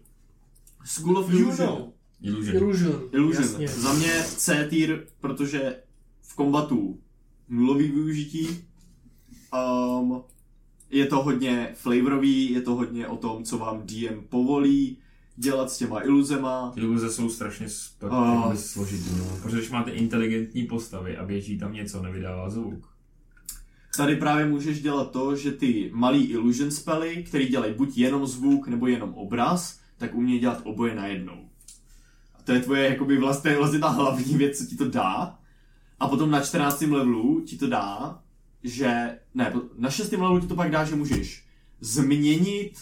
School of You Illusion. know. Illusion. Illusion. Illusion. Jasně. Za mě C tier, protože v kombatu nulový využití. Um, je to hodně flavorový, je to hodně o tom, co vám DM povolí dělat s těma iluzema. Ty iluze jsou strašně sp- jakoby složitý, no. Protože když máte inteligentní postavy a běží tam něco, nevydává zvuk. Tady právě můžeš dělat to, že ty malý illusion spely, který dělají buď jenom zvuk nebo jenom obraz, tak umějí dělat oboje najednou. A to je tvoje jakoby vlastně, vlastně ta hlavní věc, co ti to dá. A potom na 14. levelu ti to dá, že, ne, na 6. levelu ti to pak dá, že můžeš změnit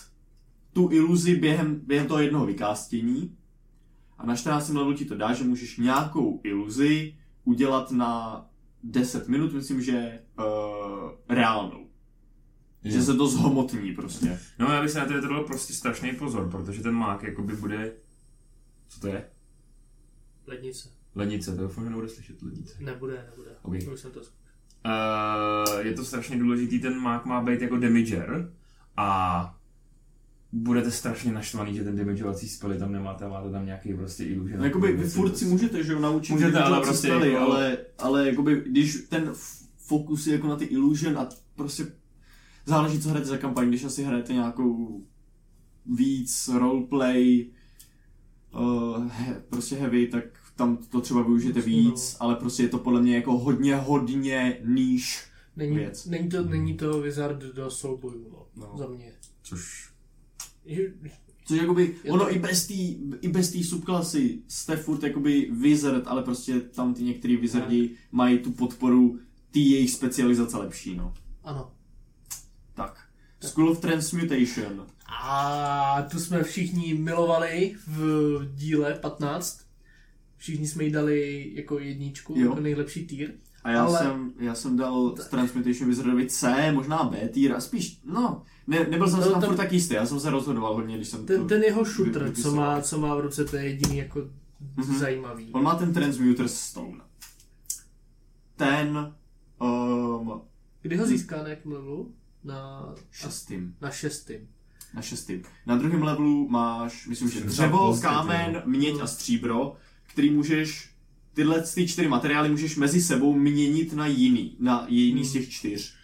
tu iluzi během, během toho jednoho vykástění. A na 14. levelu ti to dá, že můžeš nějakou iluzi udělat na 10 minut, myslím, že uh, reálnou. Že se to zhomotní prostě. No já bych se na to dal prostě strašný pozor, protože ten mák jakoby bude... Co to je? Lednice. Lednice, to fakt nebude slyšet lednice. Nebude, nebude. Ok. Už jsem to zkusil. Uh, je to strašně důležitý, ten mák má být jako damager a budete strašně naštvaný, že ten damageovací spely tam nemáte a máte tam nějaký prostě illusion. No, jakoby vy furt si můžete, že jo, naučit Můžete, ale prostě spely, jako- ale, ale jakoby, když ten fokus je jako na ty illusion a prostě záleží, co hrajete za kampaň, když asi hrajete nějakou víc roleplay, uh, he, prostě heavy, tak tam to třeba využijete Jasně, víc, ale prostě je to podle mě jako hodně, hodně níž Není, věc. není, to, není to Wizard do soubojů, no, No. za mě. Což Což jakoby, Je ono to- i bez té i bez subklasy jste furt jakoby wizard, ale prostě tam ty některý wizardi mají tu podporu té jejich specializace lepší, no. Ano. Tak. School of Transmutation. A tu jsme všichni milovali v díle 15. Všichni jsme jí dali jako jedničku, Jo. jako nejlepší týr. A já, Ale- jsem, já jsem dal z Transmutation Wizardovi C, možná B tier, a spíš, no, ne, nebyl jsem No, tam ten- furt tak jistý, já jsem se rozhodoval hodně, když jsem Ten, to ten jeho shooter, co má, co má v ruce, to je jediný jako Mhm. zajímavý. On má ten Transmuter Stone. Ten, um, Kdy ho získá na jakém levelu? Na, šestým. na šestým. Na šestým. Na druhém levelu máš, myslím, že dřevo, kámen, měď a stříbro, který můžeš, tyhle ty čtyři materiály můžeš mezi sebou měnit na jiný, na jiný z těch čtyř,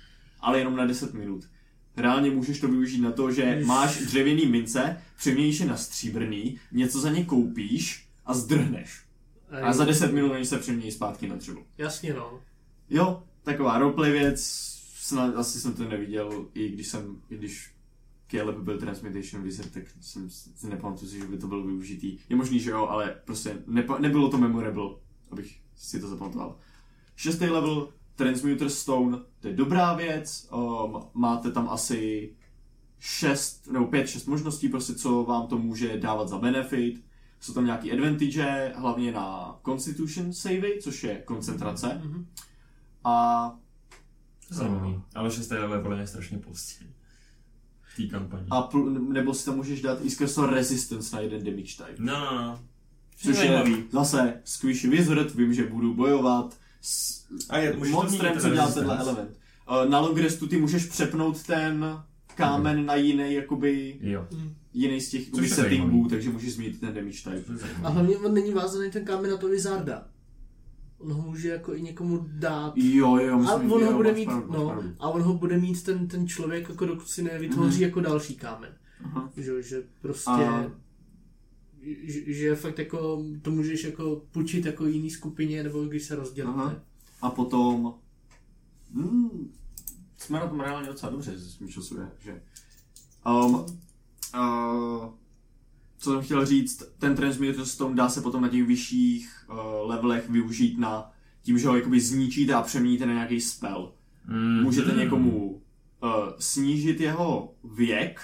ale jenom na 10 minut. Reálně můžeš to využít na to, že máš dřevěný mince, přeměníš je na stříbrný, něco za ně koupíš a zdrhneš. A za 10 minut oni se přemění zpátky na dřevo. Jasně no. Jo, taková roleplay věc, snad, asi jsem to neviděl, i když jsem, i když Caleb byl Transmutation Wizard, tak jsem si nepamatuju si, že by to bylo využitý. Je možný, že jo, ale prostě nepa, nebylo to memorable, abych si to zapamatoval. Šestý level, Transmuter Stone, to je dobrá věc, um, máte tam asi šest, nebo pět, šest možností, prostě co vám to může dávat za benefit. Jsou tam nějaký advantage, hlavně na Constitution savey, což je koncentrace. Mhm. A zajímavý. Ale šestý level je podle mě strašně pozdě. V té kampani. A pl- nebo si tam můžeš dát i skrz resistance na jeden damage type. No, no, no. Což zajímavý. je zase squishy wizard, vím, že budu bojovat s A je, monstrem, co dělá tenhle element. Uh, Na long restu ty můžeš přepnout ten kámen na jiný, jakoby, Jo. Mm. jiný z těch jakoby, je settingů, zajímavý. takže můžeš změnit ten damage type. Zajímavý. A hlavně on není vázaný ten kámen na to Wizarda. On ho může jako i někomu dát. Jo, jo, A myslím, on jo, ho bude mít, pravdu, no, pravdu. a on ho bude mít ten, ten člověk, jako dokud si nevytvoří Mhm. jako další kámen. Aha. Že, že prostě, A- že, že fakt jako, to můžeš jako půjčit jako jiný skupině, nebo když se Aha. rozdělíte. A potom... Hmm, jsme na tom reálně docela dobře ze svým časuje, že... Um, uh, co jsem chtěl říct, ten Transmuter Stone dá se potom na těch vyšších uh, levelech využít na tím, že ho jakoby zničíte a přeměníte na nějaký spell. Mm. Můžete někomu uh, snížit jeho věk,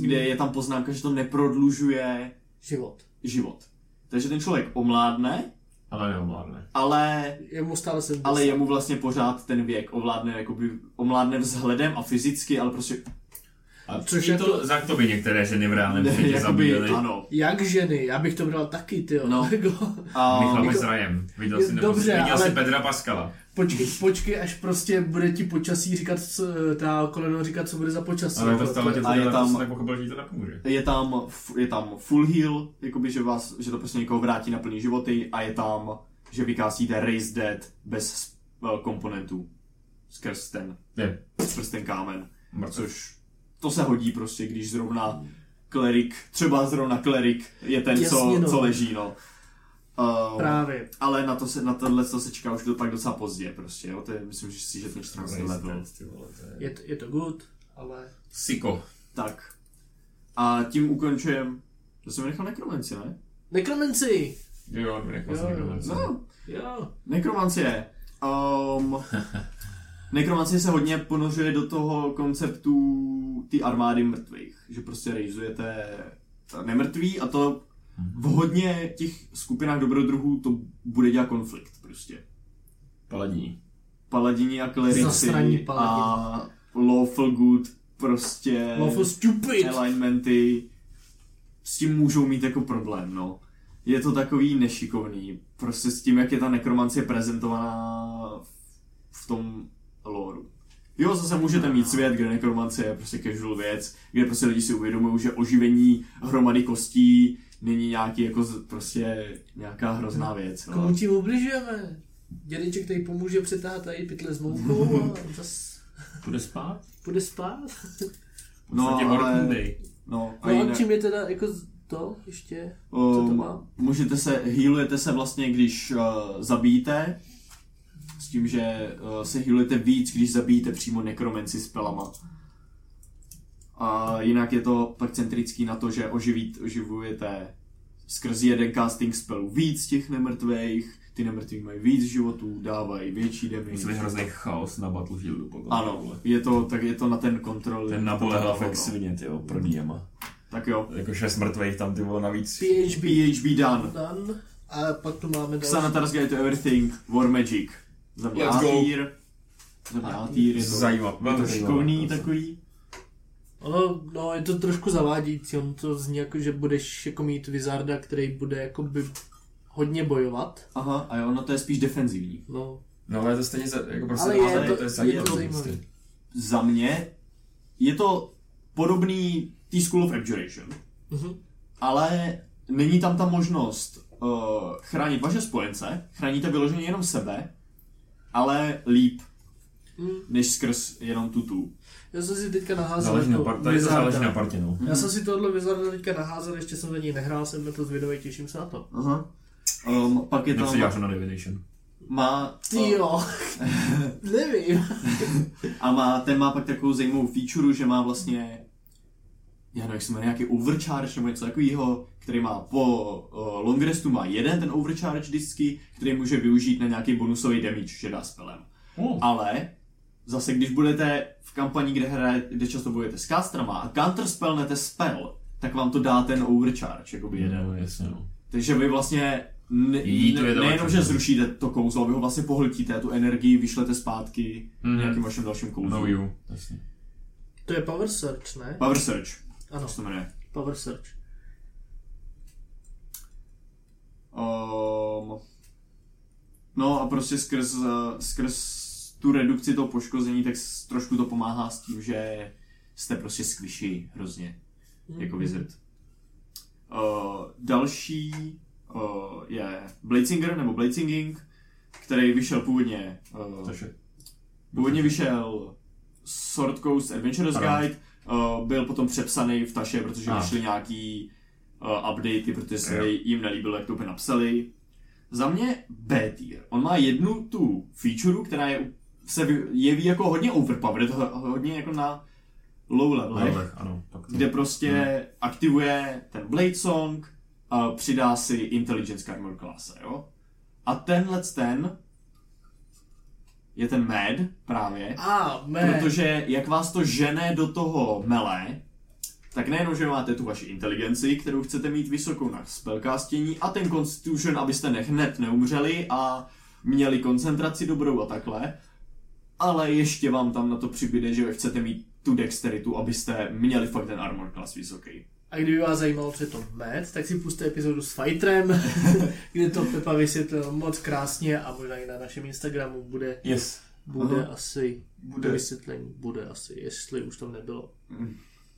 kde je tam poznámka, že to neprodlužuje Život. život. Takže ten člověk omládne, Ale neovládne. ale Je mu stále 70. ale jemu vlastně pořád ten věk ovládne, jakoby, omládne vzhledem a fyzicky, ale prostě A Což Což jako- to, za to by některé ženy v reálném ne, světě jakoby, zabíjely. ano. Jak ženy, já bych to bral taky, ty No. Jako, A, Michal jako- s Rajem. Viděl Je- jsi, nebo dobře, viděl ale- jsi Pedra Paskala. Počkej, počkej, až prostě bude ti počasí říkat, co- ta koleno říkat, co bude za počasí. Ale to stále tě A je to tam- tak pochopil, že to nepomůže. je tam, je tam full heal, jakoby, že, vás, že to prostě někoho vrátí na plný životy a je tam, že vykásíte raise dead bez uh, komponentů skrz ten, Je. skrz ten kámen. Mrtev. Což to se hodí prostě, když zrovna klerik, třeba zrovna klerik je ten, Jasně, co, no. co leží, no. Uh, Právě. ale na, to se, na tohle to se čeká už do, pak docela pozdě prostě, jo. To je, myslím, že si, že ten 14 Raise level. To je- Je, to- je to good, ale... Siko. Tak. A tím ukončujem, to jsem nechal nekromanci, ne? Nekromenci! Jo, nechal jsem něco. No, Jo. nekromancie. Um, nekromancie se hodně ponořuje do toho konceptu ty armády mrtvých, že prostě rejzujete nemrtví a to v hodně těch skupinách dobrodruhů to bude dělat konflikt prostě. Paladí. Paladini a klerici paladini. a lawful good prostě Lawful stupid! alignmenty s tím můžou mít jako problém, no. Je to takový nešikovný, prostě s tím, jak je ta nekromancie prezentovaná v- tom loreu. Jo, zase můžete mít svět, kde nekromancie je prostě casual věc, kde prostě lidi si uvědomují, že oživení hromady kostí není nějaký jako z- prostě nějaká hrozná věc. No. Komu tím ubližujeme? Dědeček tady pomůže přetáhat tady pytle s moukou a zas Půjde spát? půjde spát. No, ale-. No, a No a jinak, čím je teda jako to ještě? Co to um, má? můžete se, healujete se vlastně, když uh, zabijíte s tím, že uh, se healujete víc, když zabijíte přímo nekromenci s pelama. A jinak je to pak centrický na to, že oživít, oživujete skrz jeden casting spelu víc těch nemrtvých, ty nemrtví mají víc životů, dávají větší Musí být damage. hrozný chaos na Battlefieldu potom. Ano, je to, tak je to na ten kontrol. Ten nabolehla fakt svině, pro DMa. Tak jo. Jako šest mrtvých tam, ty vole, navíc. PHB PHB done. done. A pak tu máme další. Xanatar's Guide to Everything, War Magic. Za mě Let's go. Za mě to, Zajímavé, je velmi šikovný takový. Ono, no, je to trošku zavádějící, on to zní jako, že budeš jako mít Wizarda, který bude jakoby hodně bojovat. Aha, a jo, no to je spíš defenzivní. No, No ale je to stejně, za, jako prostě Ale je to- to je je zajímavé. to zajímavé. prostě. Za mě je to podobný té School of Abjuration, mhm. ale není tam ta možnost uh, chránit vaše spojence, chráníte vyloženě jenom sebe, ale líp, Mm. než skrz jenom tutu. Já jsem si teďka naházel Záleží na, jako par- tady to záleží na partě, no. Já jsem si tohle Wizarda teďka naházel, ještě jsem za něj nehrál, jsem na to zvědavý, těším se na to. Aha. Um, pak je Jak se tam, děláš na Divination? má, Ty jo, nevím. A má, ten má pak takovou zajímavou feature, že má vlastně, já nevím, jak se jmenuje, nějaký overcharge nebo něco takového, který má po uh, long restu má jeden ten overcharge vždycky, který může využít na nějaký bonusový damage, že dá spelem. Oh. Ale zase, když budete v kampani, kde, hraje, kde často bojujete s castrama a counter spellnete spell, tak vám to dá ten overcharge, jakoby jeden. No, jasně, no. Takže vy vlastně ne, ne, nejenom, že zrušíte to kouzlo, vy ho vlastně pohltíte, tu energii vyšlete zpátky Mhm. nějakým vaším dalším kouzlem. No you, jasně. To je Power Search, ne? Power Search, Ano, se to jmenuje. Power Search. Um, no a prostě skrz, eh, skrz tu redukci toho poškození, tak trošku to pomáhá s tím, že jste prostě squishy hrozně, jako wizard. Uh, další uh, je Bladesinger nebo Bladesinging, který vyšel původně uh, Takže Původně vyšel Sword Coast Adventurers. Guide, uh, byl potom přepsaný v Taše, protože A. vyšly nějaký uh, updaty, protože se Jo. jim nelíbilo, jak to úplně napsali. Za mě B tier. On má jednu tu feature, která je, se jeví jako hodně overpowered, ho- hodně jako na low levelech, Levelech, ano. Tak to. kde prostě aktivuje ten Blade Song a přidá si Intelligence Armor klase, jo? A tenhle ten je ten Mad právě, A, man. Protože jak vás to žene do toho melee, tak nejenom, že máte tu vaši inteligenci, kterou chcete mít vysokou na spellcastění a ten constitution, abyste ne, hned neumřeli a měli koncentraci dobrou a takhle, ale ještě vám tam na to přibyde, že chcete mít tu dexteritu, abyste měli fakt ten armor class vysoký. A kdyby vás zajímalo, co je to med, tak si puste epizodu s Fighterem, kde to Pepa vysvětlil moc krásně a možná i na našem Instagramu bude, Yes. bude Aha. asi Bude. vysvětlení, bude asi, jestli už tam nebylo.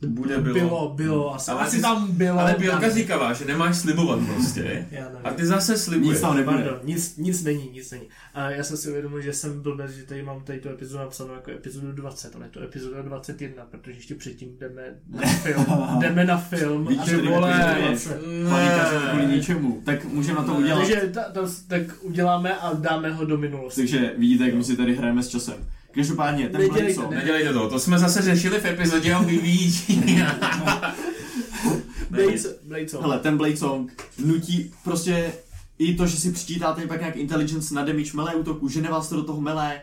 Bude, bylo. Bylo, bylo, asi, Ale asi ty- tam bylo. Ale tam- Bělka říkala, že nemáš slibovat prostě. Já nevím. A ty zase slibuješ. Nic tam nebude. Pardon, nic, nic není, nic není. A já jsem si uvědomil, že jsem byl bez, že tady mám tady tu epizodu napsanou jako epizodu 20, ale je to epizoda 21, protože ještě předtím jdeme na film. jdeme na film. Víš, a že vole, epizody je- 20. Panikař kvůli ničemu, tak můžeme na to udělat. Takže ta, ta, tak uděláme a dáme ho do minulosti. Takže vidíte, jak my si tady hrajeme s časem. Každopádně, ten Nedělejte, Blade ne. Nedělejte to, to jsme zase řešili v epizodě o vyvíjí. Blade, Blade Song. Hele, ten Blade Song nutí prostě i to, že si přičítáte pak nějak intelligence na damage melee útoku, žene vás to do toho melee,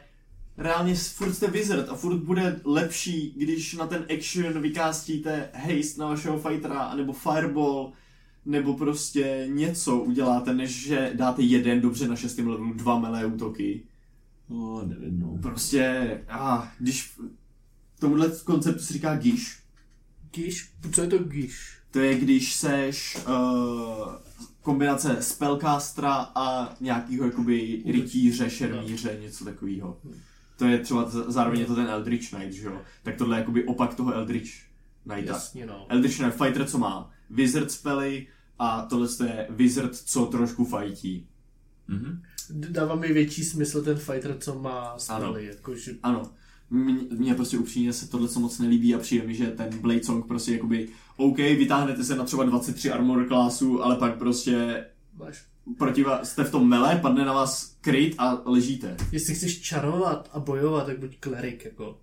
reálně furt jste wizard a furt bude lepší, když na ten action vykástíte haste na vašeho fightera, anebo fireball, nebo prostě něco uděláte, než že dáte jeden dobře na šestém levelu dva melee útoky. No, nevím, no. Prostě, ah, když tomuhle konceptu se říká gish, Gish, co je to Gish? To je, když seš uh, kombinace spellcastera a nějakýho jakoby rytíře, šermíře, něco takového. To je třeba zároveň je to ten Eldritch Knight, že jo? Tak tohle je jakoby opak toho Eldritch Knighta. Jasně no. Eldritch Knight fighter, co má wizard spely a tohle je wizard, co trošku fightí. Mhm. Dává mi větší smysl ten fighter, co má spely, jakože Ano. Mně- prostě upřímně se tohle co moc nelíbí a přijde mi, že ten Blade Song prostě jakoby OK, vytáhnete se na třeba 23 armor klasu, ale pak prostě máš proti vás, jste v tom mele, padne na vás kryt a ležíte. Jestli chceš čarovat a bojovat, tak buď klerik, jako.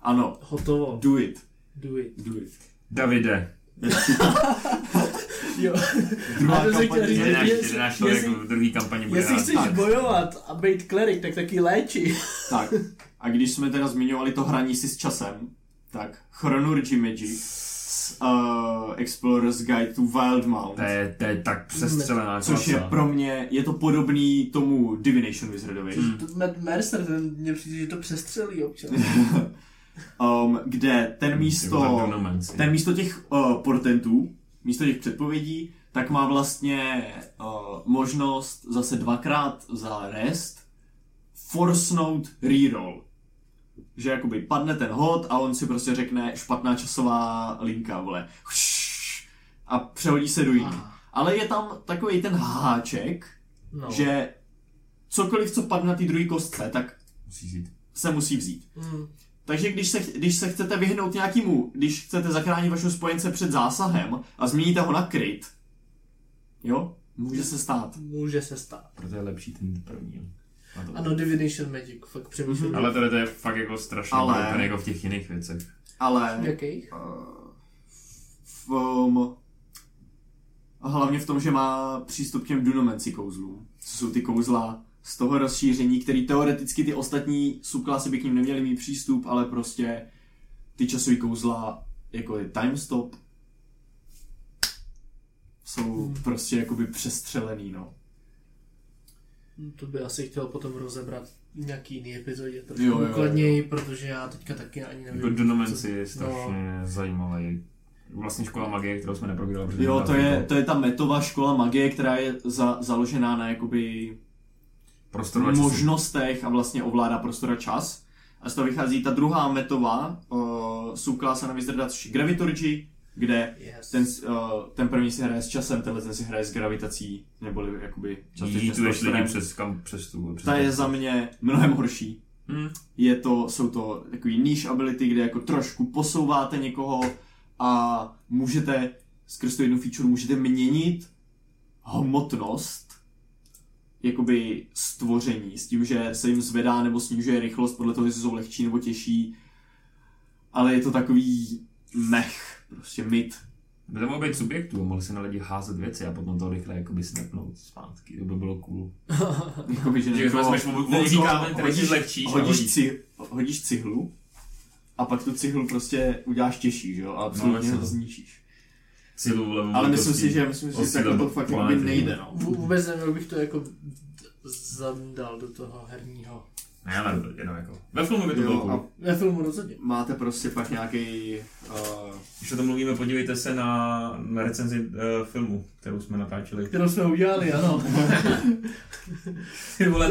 Ano, Hotovo. do it. Do it. Do it. Davide, Jo. Druhá A to kampaň chtěl říct, je- jestli- jestli- v druhé kampani bude Jestli chceš tak. bojovat a být klerik, tak taky léči. Tak, a když jsme teda zmiňovali to hraní si s časem, tak Chronorgy Magic uh, Explorer's Guide to Wild Mount, To je, to je tak přestřelená což je klasa. pro mě, je to podobný tomu Divination Wizardovi, Hmm. Matt Mercer, ten mě přijde, že to přestřelí občas. um, kde ten místo, ten místo těch uh, portentů, místo těch předpovědí, tak má vlastně uh, možnost zase dvakrát za rest forcenout reroll. Že jakoby padne ten hod a on si prostě řekne špatná časová linka, vole. A přehodí se do jiný. Ale je tam takový ten háček, No. že cokoliv, co padne na té druhé kostce, tak Musíš jít. se musí vzít. Mm. Takže když se, když se chcete vyhnout nějakému, když chcete zachránit vašeho spojence před zásahem a změníte ho na kryt, jo, může se stát. Může se stát. Proto je lepší ten první. Ano, Divination Magic, fakt přemýšlím. Ale tady to je fakt jako strašně Ale- Ale... broken jako v těch jiných věcech. Ale V jakých? uh, v, um, a hlavně v tom, že má přístup k těm Dunomancy kouzlům. Co jsou ty kouzla z toho rozšíření, který teoreticky ty ostatní subklasy by k ním neměly mít přístup, ale prostě ty časové kouzla, jako je time stop, jsou Hmm. prostě jakoby přestřelený, no. To by asi chtěl potom rozebrat v nějaký jiný epizodě trošku Jo, důkladněji, protože já teďka taky ani nevím. Jako Dunomancy co- je strašně no. zajímavý. Vlastně škola magie, kterou jsme neprobírali. Jo, to je, jako to je ta metová škola magie, která je za, založená na jakoby prostor a možnostech a vlastně ovládá prostor a čas. A z toho vychází ta druhá metová uh, subklasa na je Graviturgy, kde Yes. ten, uh, ten první si hraje s časem, tenhle ten si hraje s gravitací, neboli jakoby částečně lidi přes, kam, přes tu. Přes Ta je za mě mnohem horší. Hmm. Je to, jsou to takový niche ability, kde jako trošku posouváte někoho a můžete skrz tu jednu feature můžete měnit hmotnost jakoby stvoření s tím, že se jim zvedá nebo snižuje rychlost podle toho, jestli jsou lehčí nebo těžší. Ale je to takový mech, prostě myt. By to mohlo být subjektů, mohli si na lidi házet věci a potom to rychle jakoby snapnout zpátky, to by bylo cool. Jakoby, že Že vezmeš který hodíš- ci, cihlu a pak tu cihlu prostě uděláš těžší, že jo? A absolutně jasně. ho zničíš. Silu level Ale myslím si, že, myslím si, že takhle to fakt jakoby nejde, no. Vů- Vůbec nevím, bych to jako zadal do toho herního. Ne, ale jenom jako. Ve filmu by to bylo cool. Ve filmu rozhodně. máte prostě pak nějaký uh, Když o tom mluvíme, podívejte se na, na recenzi uh, filmu, kterou jsme natáčeli. Kterou jsme udělali, ano. Ty vole,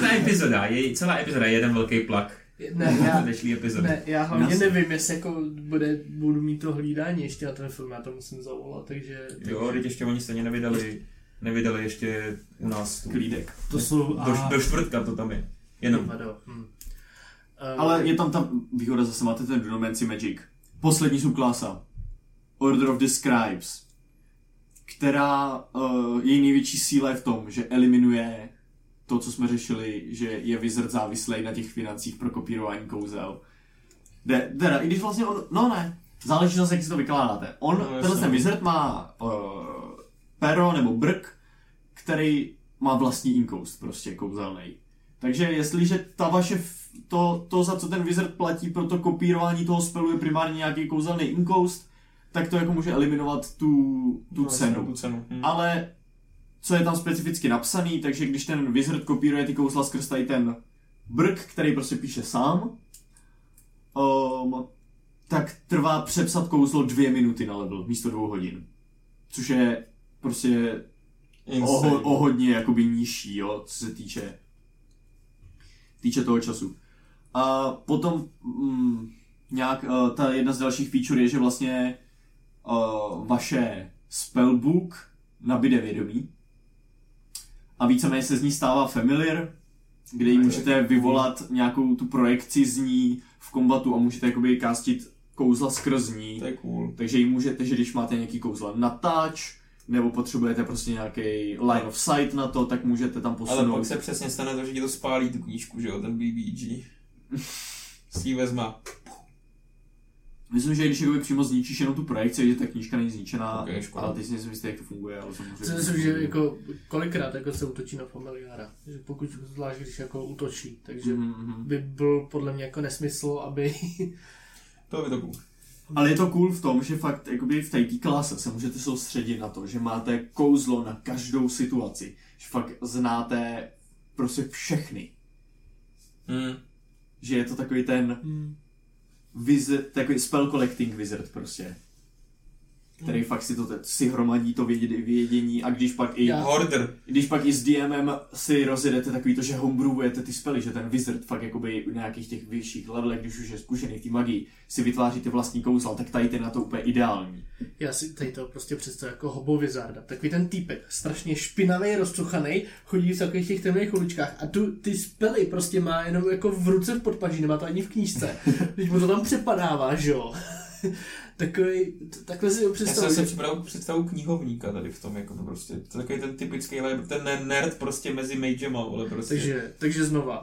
ta epizoda, je, celá epizoda je jeden velký plak. Ne, já, ne, já hlavně Jasně. nevím, jestli jako bude, budu mít to hlídání ještě na ten film, já to musím zavolat, takže... Jo, teď ještě oni stejně nevydali, nevydali ještě u nás tu. klídek. To jsou... Do, do čtvrtka to tam je. Jenom. Vado. Hm. Uh, Ale je tam ta výhoda, zase máte ten Dunomancy Magic. Poslední subklasa. Order of the Scribes. Která, uh, její největší síla je v tom, že eliminuje to, co jsme řešili, že je wizard závislý na těch financích pro kopírování kouzel. De, teda, i když vlastně on, no ne, záleží zase, jak si to vykládáte. On, No, tenhle ten wizard má uh, pero nebo brk, který má vlastní inkoust, prostě kouzelný. Takže jestliže ta vaše, to, to, za co ten wizard platí pro to kopírování toho spelu je primárně nějaký kouzelný inkoust, tak to jako může eliminovat tu, tu No, cenu. Tu cenu. Hm. Ale co je tam specificky napsaný, takže když ten wizard kopíruje ty kouzla skrz tady ten brk, který prostě píše sám, um, tak trvá přepsat kouzlo dvě minuty na level místo dvou hodin. Což je prostě o, ho- o hodně jakoby nižší, jo, co se týče týče toho času. A potom mm, nějak uh, ta jedna z dalších feature je, že vlastně uh, vaše spellbook nabide vědomí a víceméně se z ní stává familiar, kde jí můžete vyvolat nějakou tu projekci z ní v kombatu a můžete jakoby castit kouzla skrz ní. To je cool. Takže jí můžete, že když máte nějaký kouzla na touch, nebo potřebujete prostě nějaký line of sight na to, tak můžete tam posunout. Ale pak se přesně stane to, že ti to spálí tu knížku, že jo, ten BBG. Si ji vezma. Myslím, že když jakoby přímo zničíš jenom tu projekci, že ta knížka není zničená, Ok, škoda. ale ty si nejsem jistý, jak to funguje, ale samozřejmě. Si myslím, že jako kolikrát jako se útočí na familiára. Že pokud zvlášť, když jako útočí, takže Mhm. by byl podle mě jako nesmysl, aby... To by to cool. Ale je to cool v tom, že fakt jakoby v té klase se můžete soustředit na to, že máte kouzlo na každou situaci. Že fakt znáte prostě všechny. Hmm. Že je to takový ten Hmm. Wizard, takový spell collecting wizard prostě. Který fakt si to te- si hromadí to vědění, vědění a když pak i Hoarder. když pak i s DMem si rozjedete takový to, že homebrewujete ty spely, že ten wizard fakt jakoby u nějakých těch vyšších levelech, když už je zkušený v té magii, si vytváří ty vlastní kouzla, tak tady ty na to úplně ideální. Já si tady to prostě představuji jako hobo wizarda. Takový ten týpek, strašně špinavý, rozcuchaný, chodí v takových těch temných uličkách a tu, ty spely prostě má jenom jako v ruce v podpaží, nemá to ani v knížce. Když mu to tam přepadává, že jo. Takový, takhle si ho Já jsem představuji. si připravil představu knihovníka tady v tom, jako to prostě. To je takový ten typický, ten ne- nerd prostě mezi magema, ale prostě. Takže, takže znova.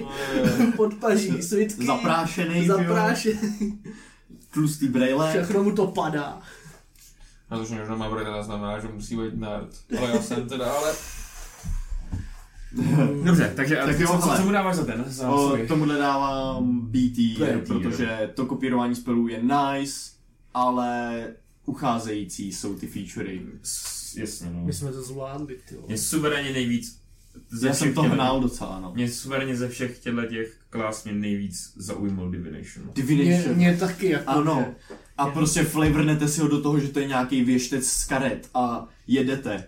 No, jo, jo. podpaží, svitky, Zaprášený, zaprášený, tlustý brejle. všechno mu to padá. Na to, že někdo má brýle, znamená, že musí být nerd. Ale já jsem teda, ale... Dobře, takže Tak jo, co, co, mu dáváš za ten? Za, O, tomuhle dávám BT, To je protože to kopírování spelů je nice, ale ucházející jsou ty featurey. Jasně, no. My jsme to zvládli, ty. Mě suverénně nejvíc... Ze Já jsem to hnal docela, no. Mě suverénně ze všech těchto těch klas mě nejvíc zaujmul Divination. Mě, Divination. mě taky jako, Ano. že- A prostě flavornete si ho do toho, že to je nějaký věštec z karet a jedete.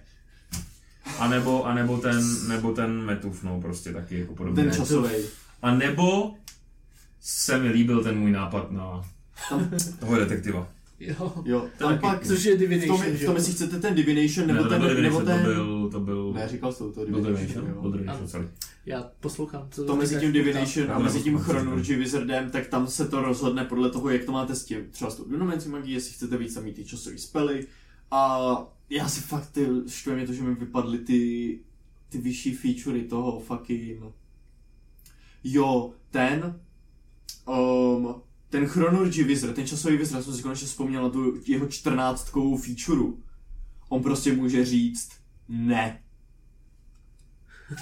A nebo, a nebo ten, nebo ten Metuf, no, prostě taky jako podobně. Ten časový. A nebo se mi líbil ten můj nápad na toho detektiva. Jo. Jo, taky pak Což je v Divination, tom, v že tom jo? jestli chcete ten Divination, nebo ne, to ten, nebyl nebo Divination, ten... to byl, to byl, Ne, říkal jsi to, Divination, Divination, jo. byl Divination, sorry. Já poslouchám, co To mezi tím. Divination a mezi tím Chronology Wizardem, tak tam se to rozhodne podle toho, jak to máte s tím, třeba s tou Dunomancy magii, jestli chcete víc tam mít ty časové spely. A já si fakt, ty, štve mě to, že mi vypadly ty, ty vyšší featurey toho fucking... Jo, ten, um, ten Chronology Wizard, ten časový Wizard, jsem si konečně vzpomněl na tu jeho čtrnáctkovou featureu. On prostě může říct ne.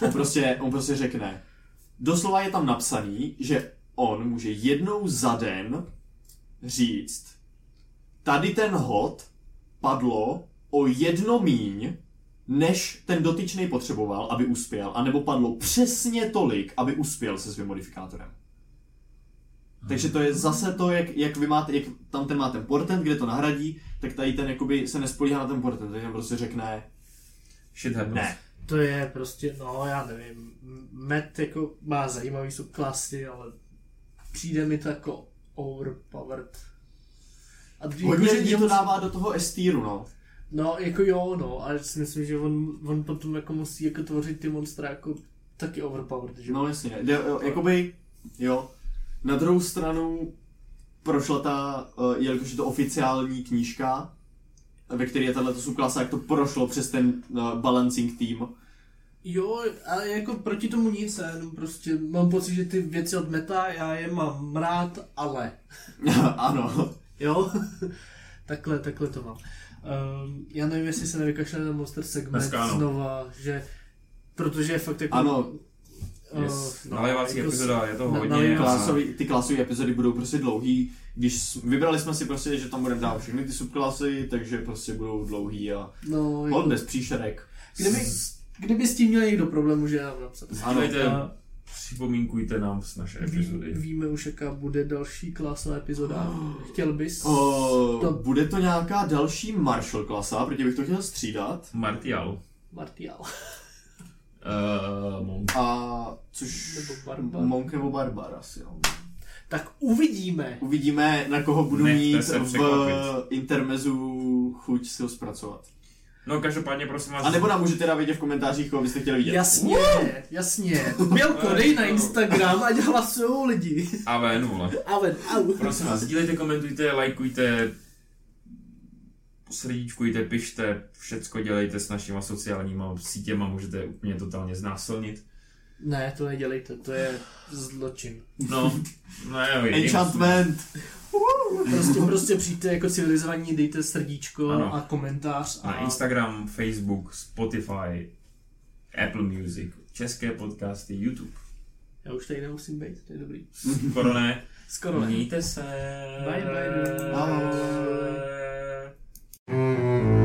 On prostě, on prostě řekne, doslova je tam napsaný, že on může jednou za den říct, tady ten hod padlo o jedno míň, než ten dotyčný potřeboval, aby uspěl, anebo padlo přesně tolik, aby uspěl se svým modifikátorem. Takže to je zase to, jak, jak vy máte, jak tam ten má ten portent, kde to nahradí, tak tady ten jakoby se nespolíhá na ten portent, takže prostě řekne Shit happens. ne. To je prostě, no já nevím, Met jako má zajímavý subklasy, ale přijde mi to jako overpowered. A Hodně lidí to dává do toho estíru, no. No, jako jo, no, ale si myslím, že on, on potom jako musí jako tvořit ty monstra jako taky overpowered, že? No jasně, jde, jo, jakoby, jo. Na druhou stranu prošla ta, uh, jelikož je to oficiální knížka, ve které je tato subklasa, jak to prošlo přes ten uh, balancing team. Jo, ale jako proti tomu nic, jenom prostě mám pocit, že ty věci od meta, já je mám rád, ale, ano. jo, takhle, takhle to mám. Um, já nevím, jestli se nevykašle na Monster segment Dneska ano. znova, že, protože je fakt jako... Ano. eh, Yes. no, Nalévací jako epizoda, je to na- hodně. nalévací- a- Klasový, ty klasové epizody budou prostě dlouhý. Když vybrali jsme si prostě, že tam budeme dát všechny ty subklasy, takže prostě budou dlouhý a No, jako, on bez příšerek. kdyby, kdyby s tím měl někdo problém, může nám napsat. Sdílejte, A připomínkujte nám z naše ví, epizody. víme už, jaká bude další klasová epizoda. Chtěl bys? O, To- Bude to nějaká další Marshall klasa, protože bych to chtěl střídat. Martial. Martial. Uh, Monk. A což... Nebo Barbar. Monk nebo Barbar asi, jo. Tak uvidíme. Uvidíme, na koho budu Nechte mít v intermezu chuť si ho zpracovat. No každopádně prosím vás. A nebo nám můžete dát vědět v komentářích, koho byste chtěli vidět. Jasně, jasně. Bělko, dej na Instagram, ať hlasujou lidi. A ven, vole. Aven, au. Prosím vás, sdílejte, komentujte, lajkujte. srdíčkujte, pište, všecko dělejte s našimi sociálníma sítěma, můžete úplně totálně znásilnit. Ne, to nedělejte, to je zločin. No, ne, vidím. Enchantment! Prostě, prostě přijďte jako civilizovaní, dejte srdíčko ano. a komentář. A... Na Instagram, Facebook, Spotify, Apple Music, české podcasty, YouTube. Já už tady nemusím být, to je dobrý. Skoro ne. Skoro ne. Mějte se. Bye, bye. bye. bye.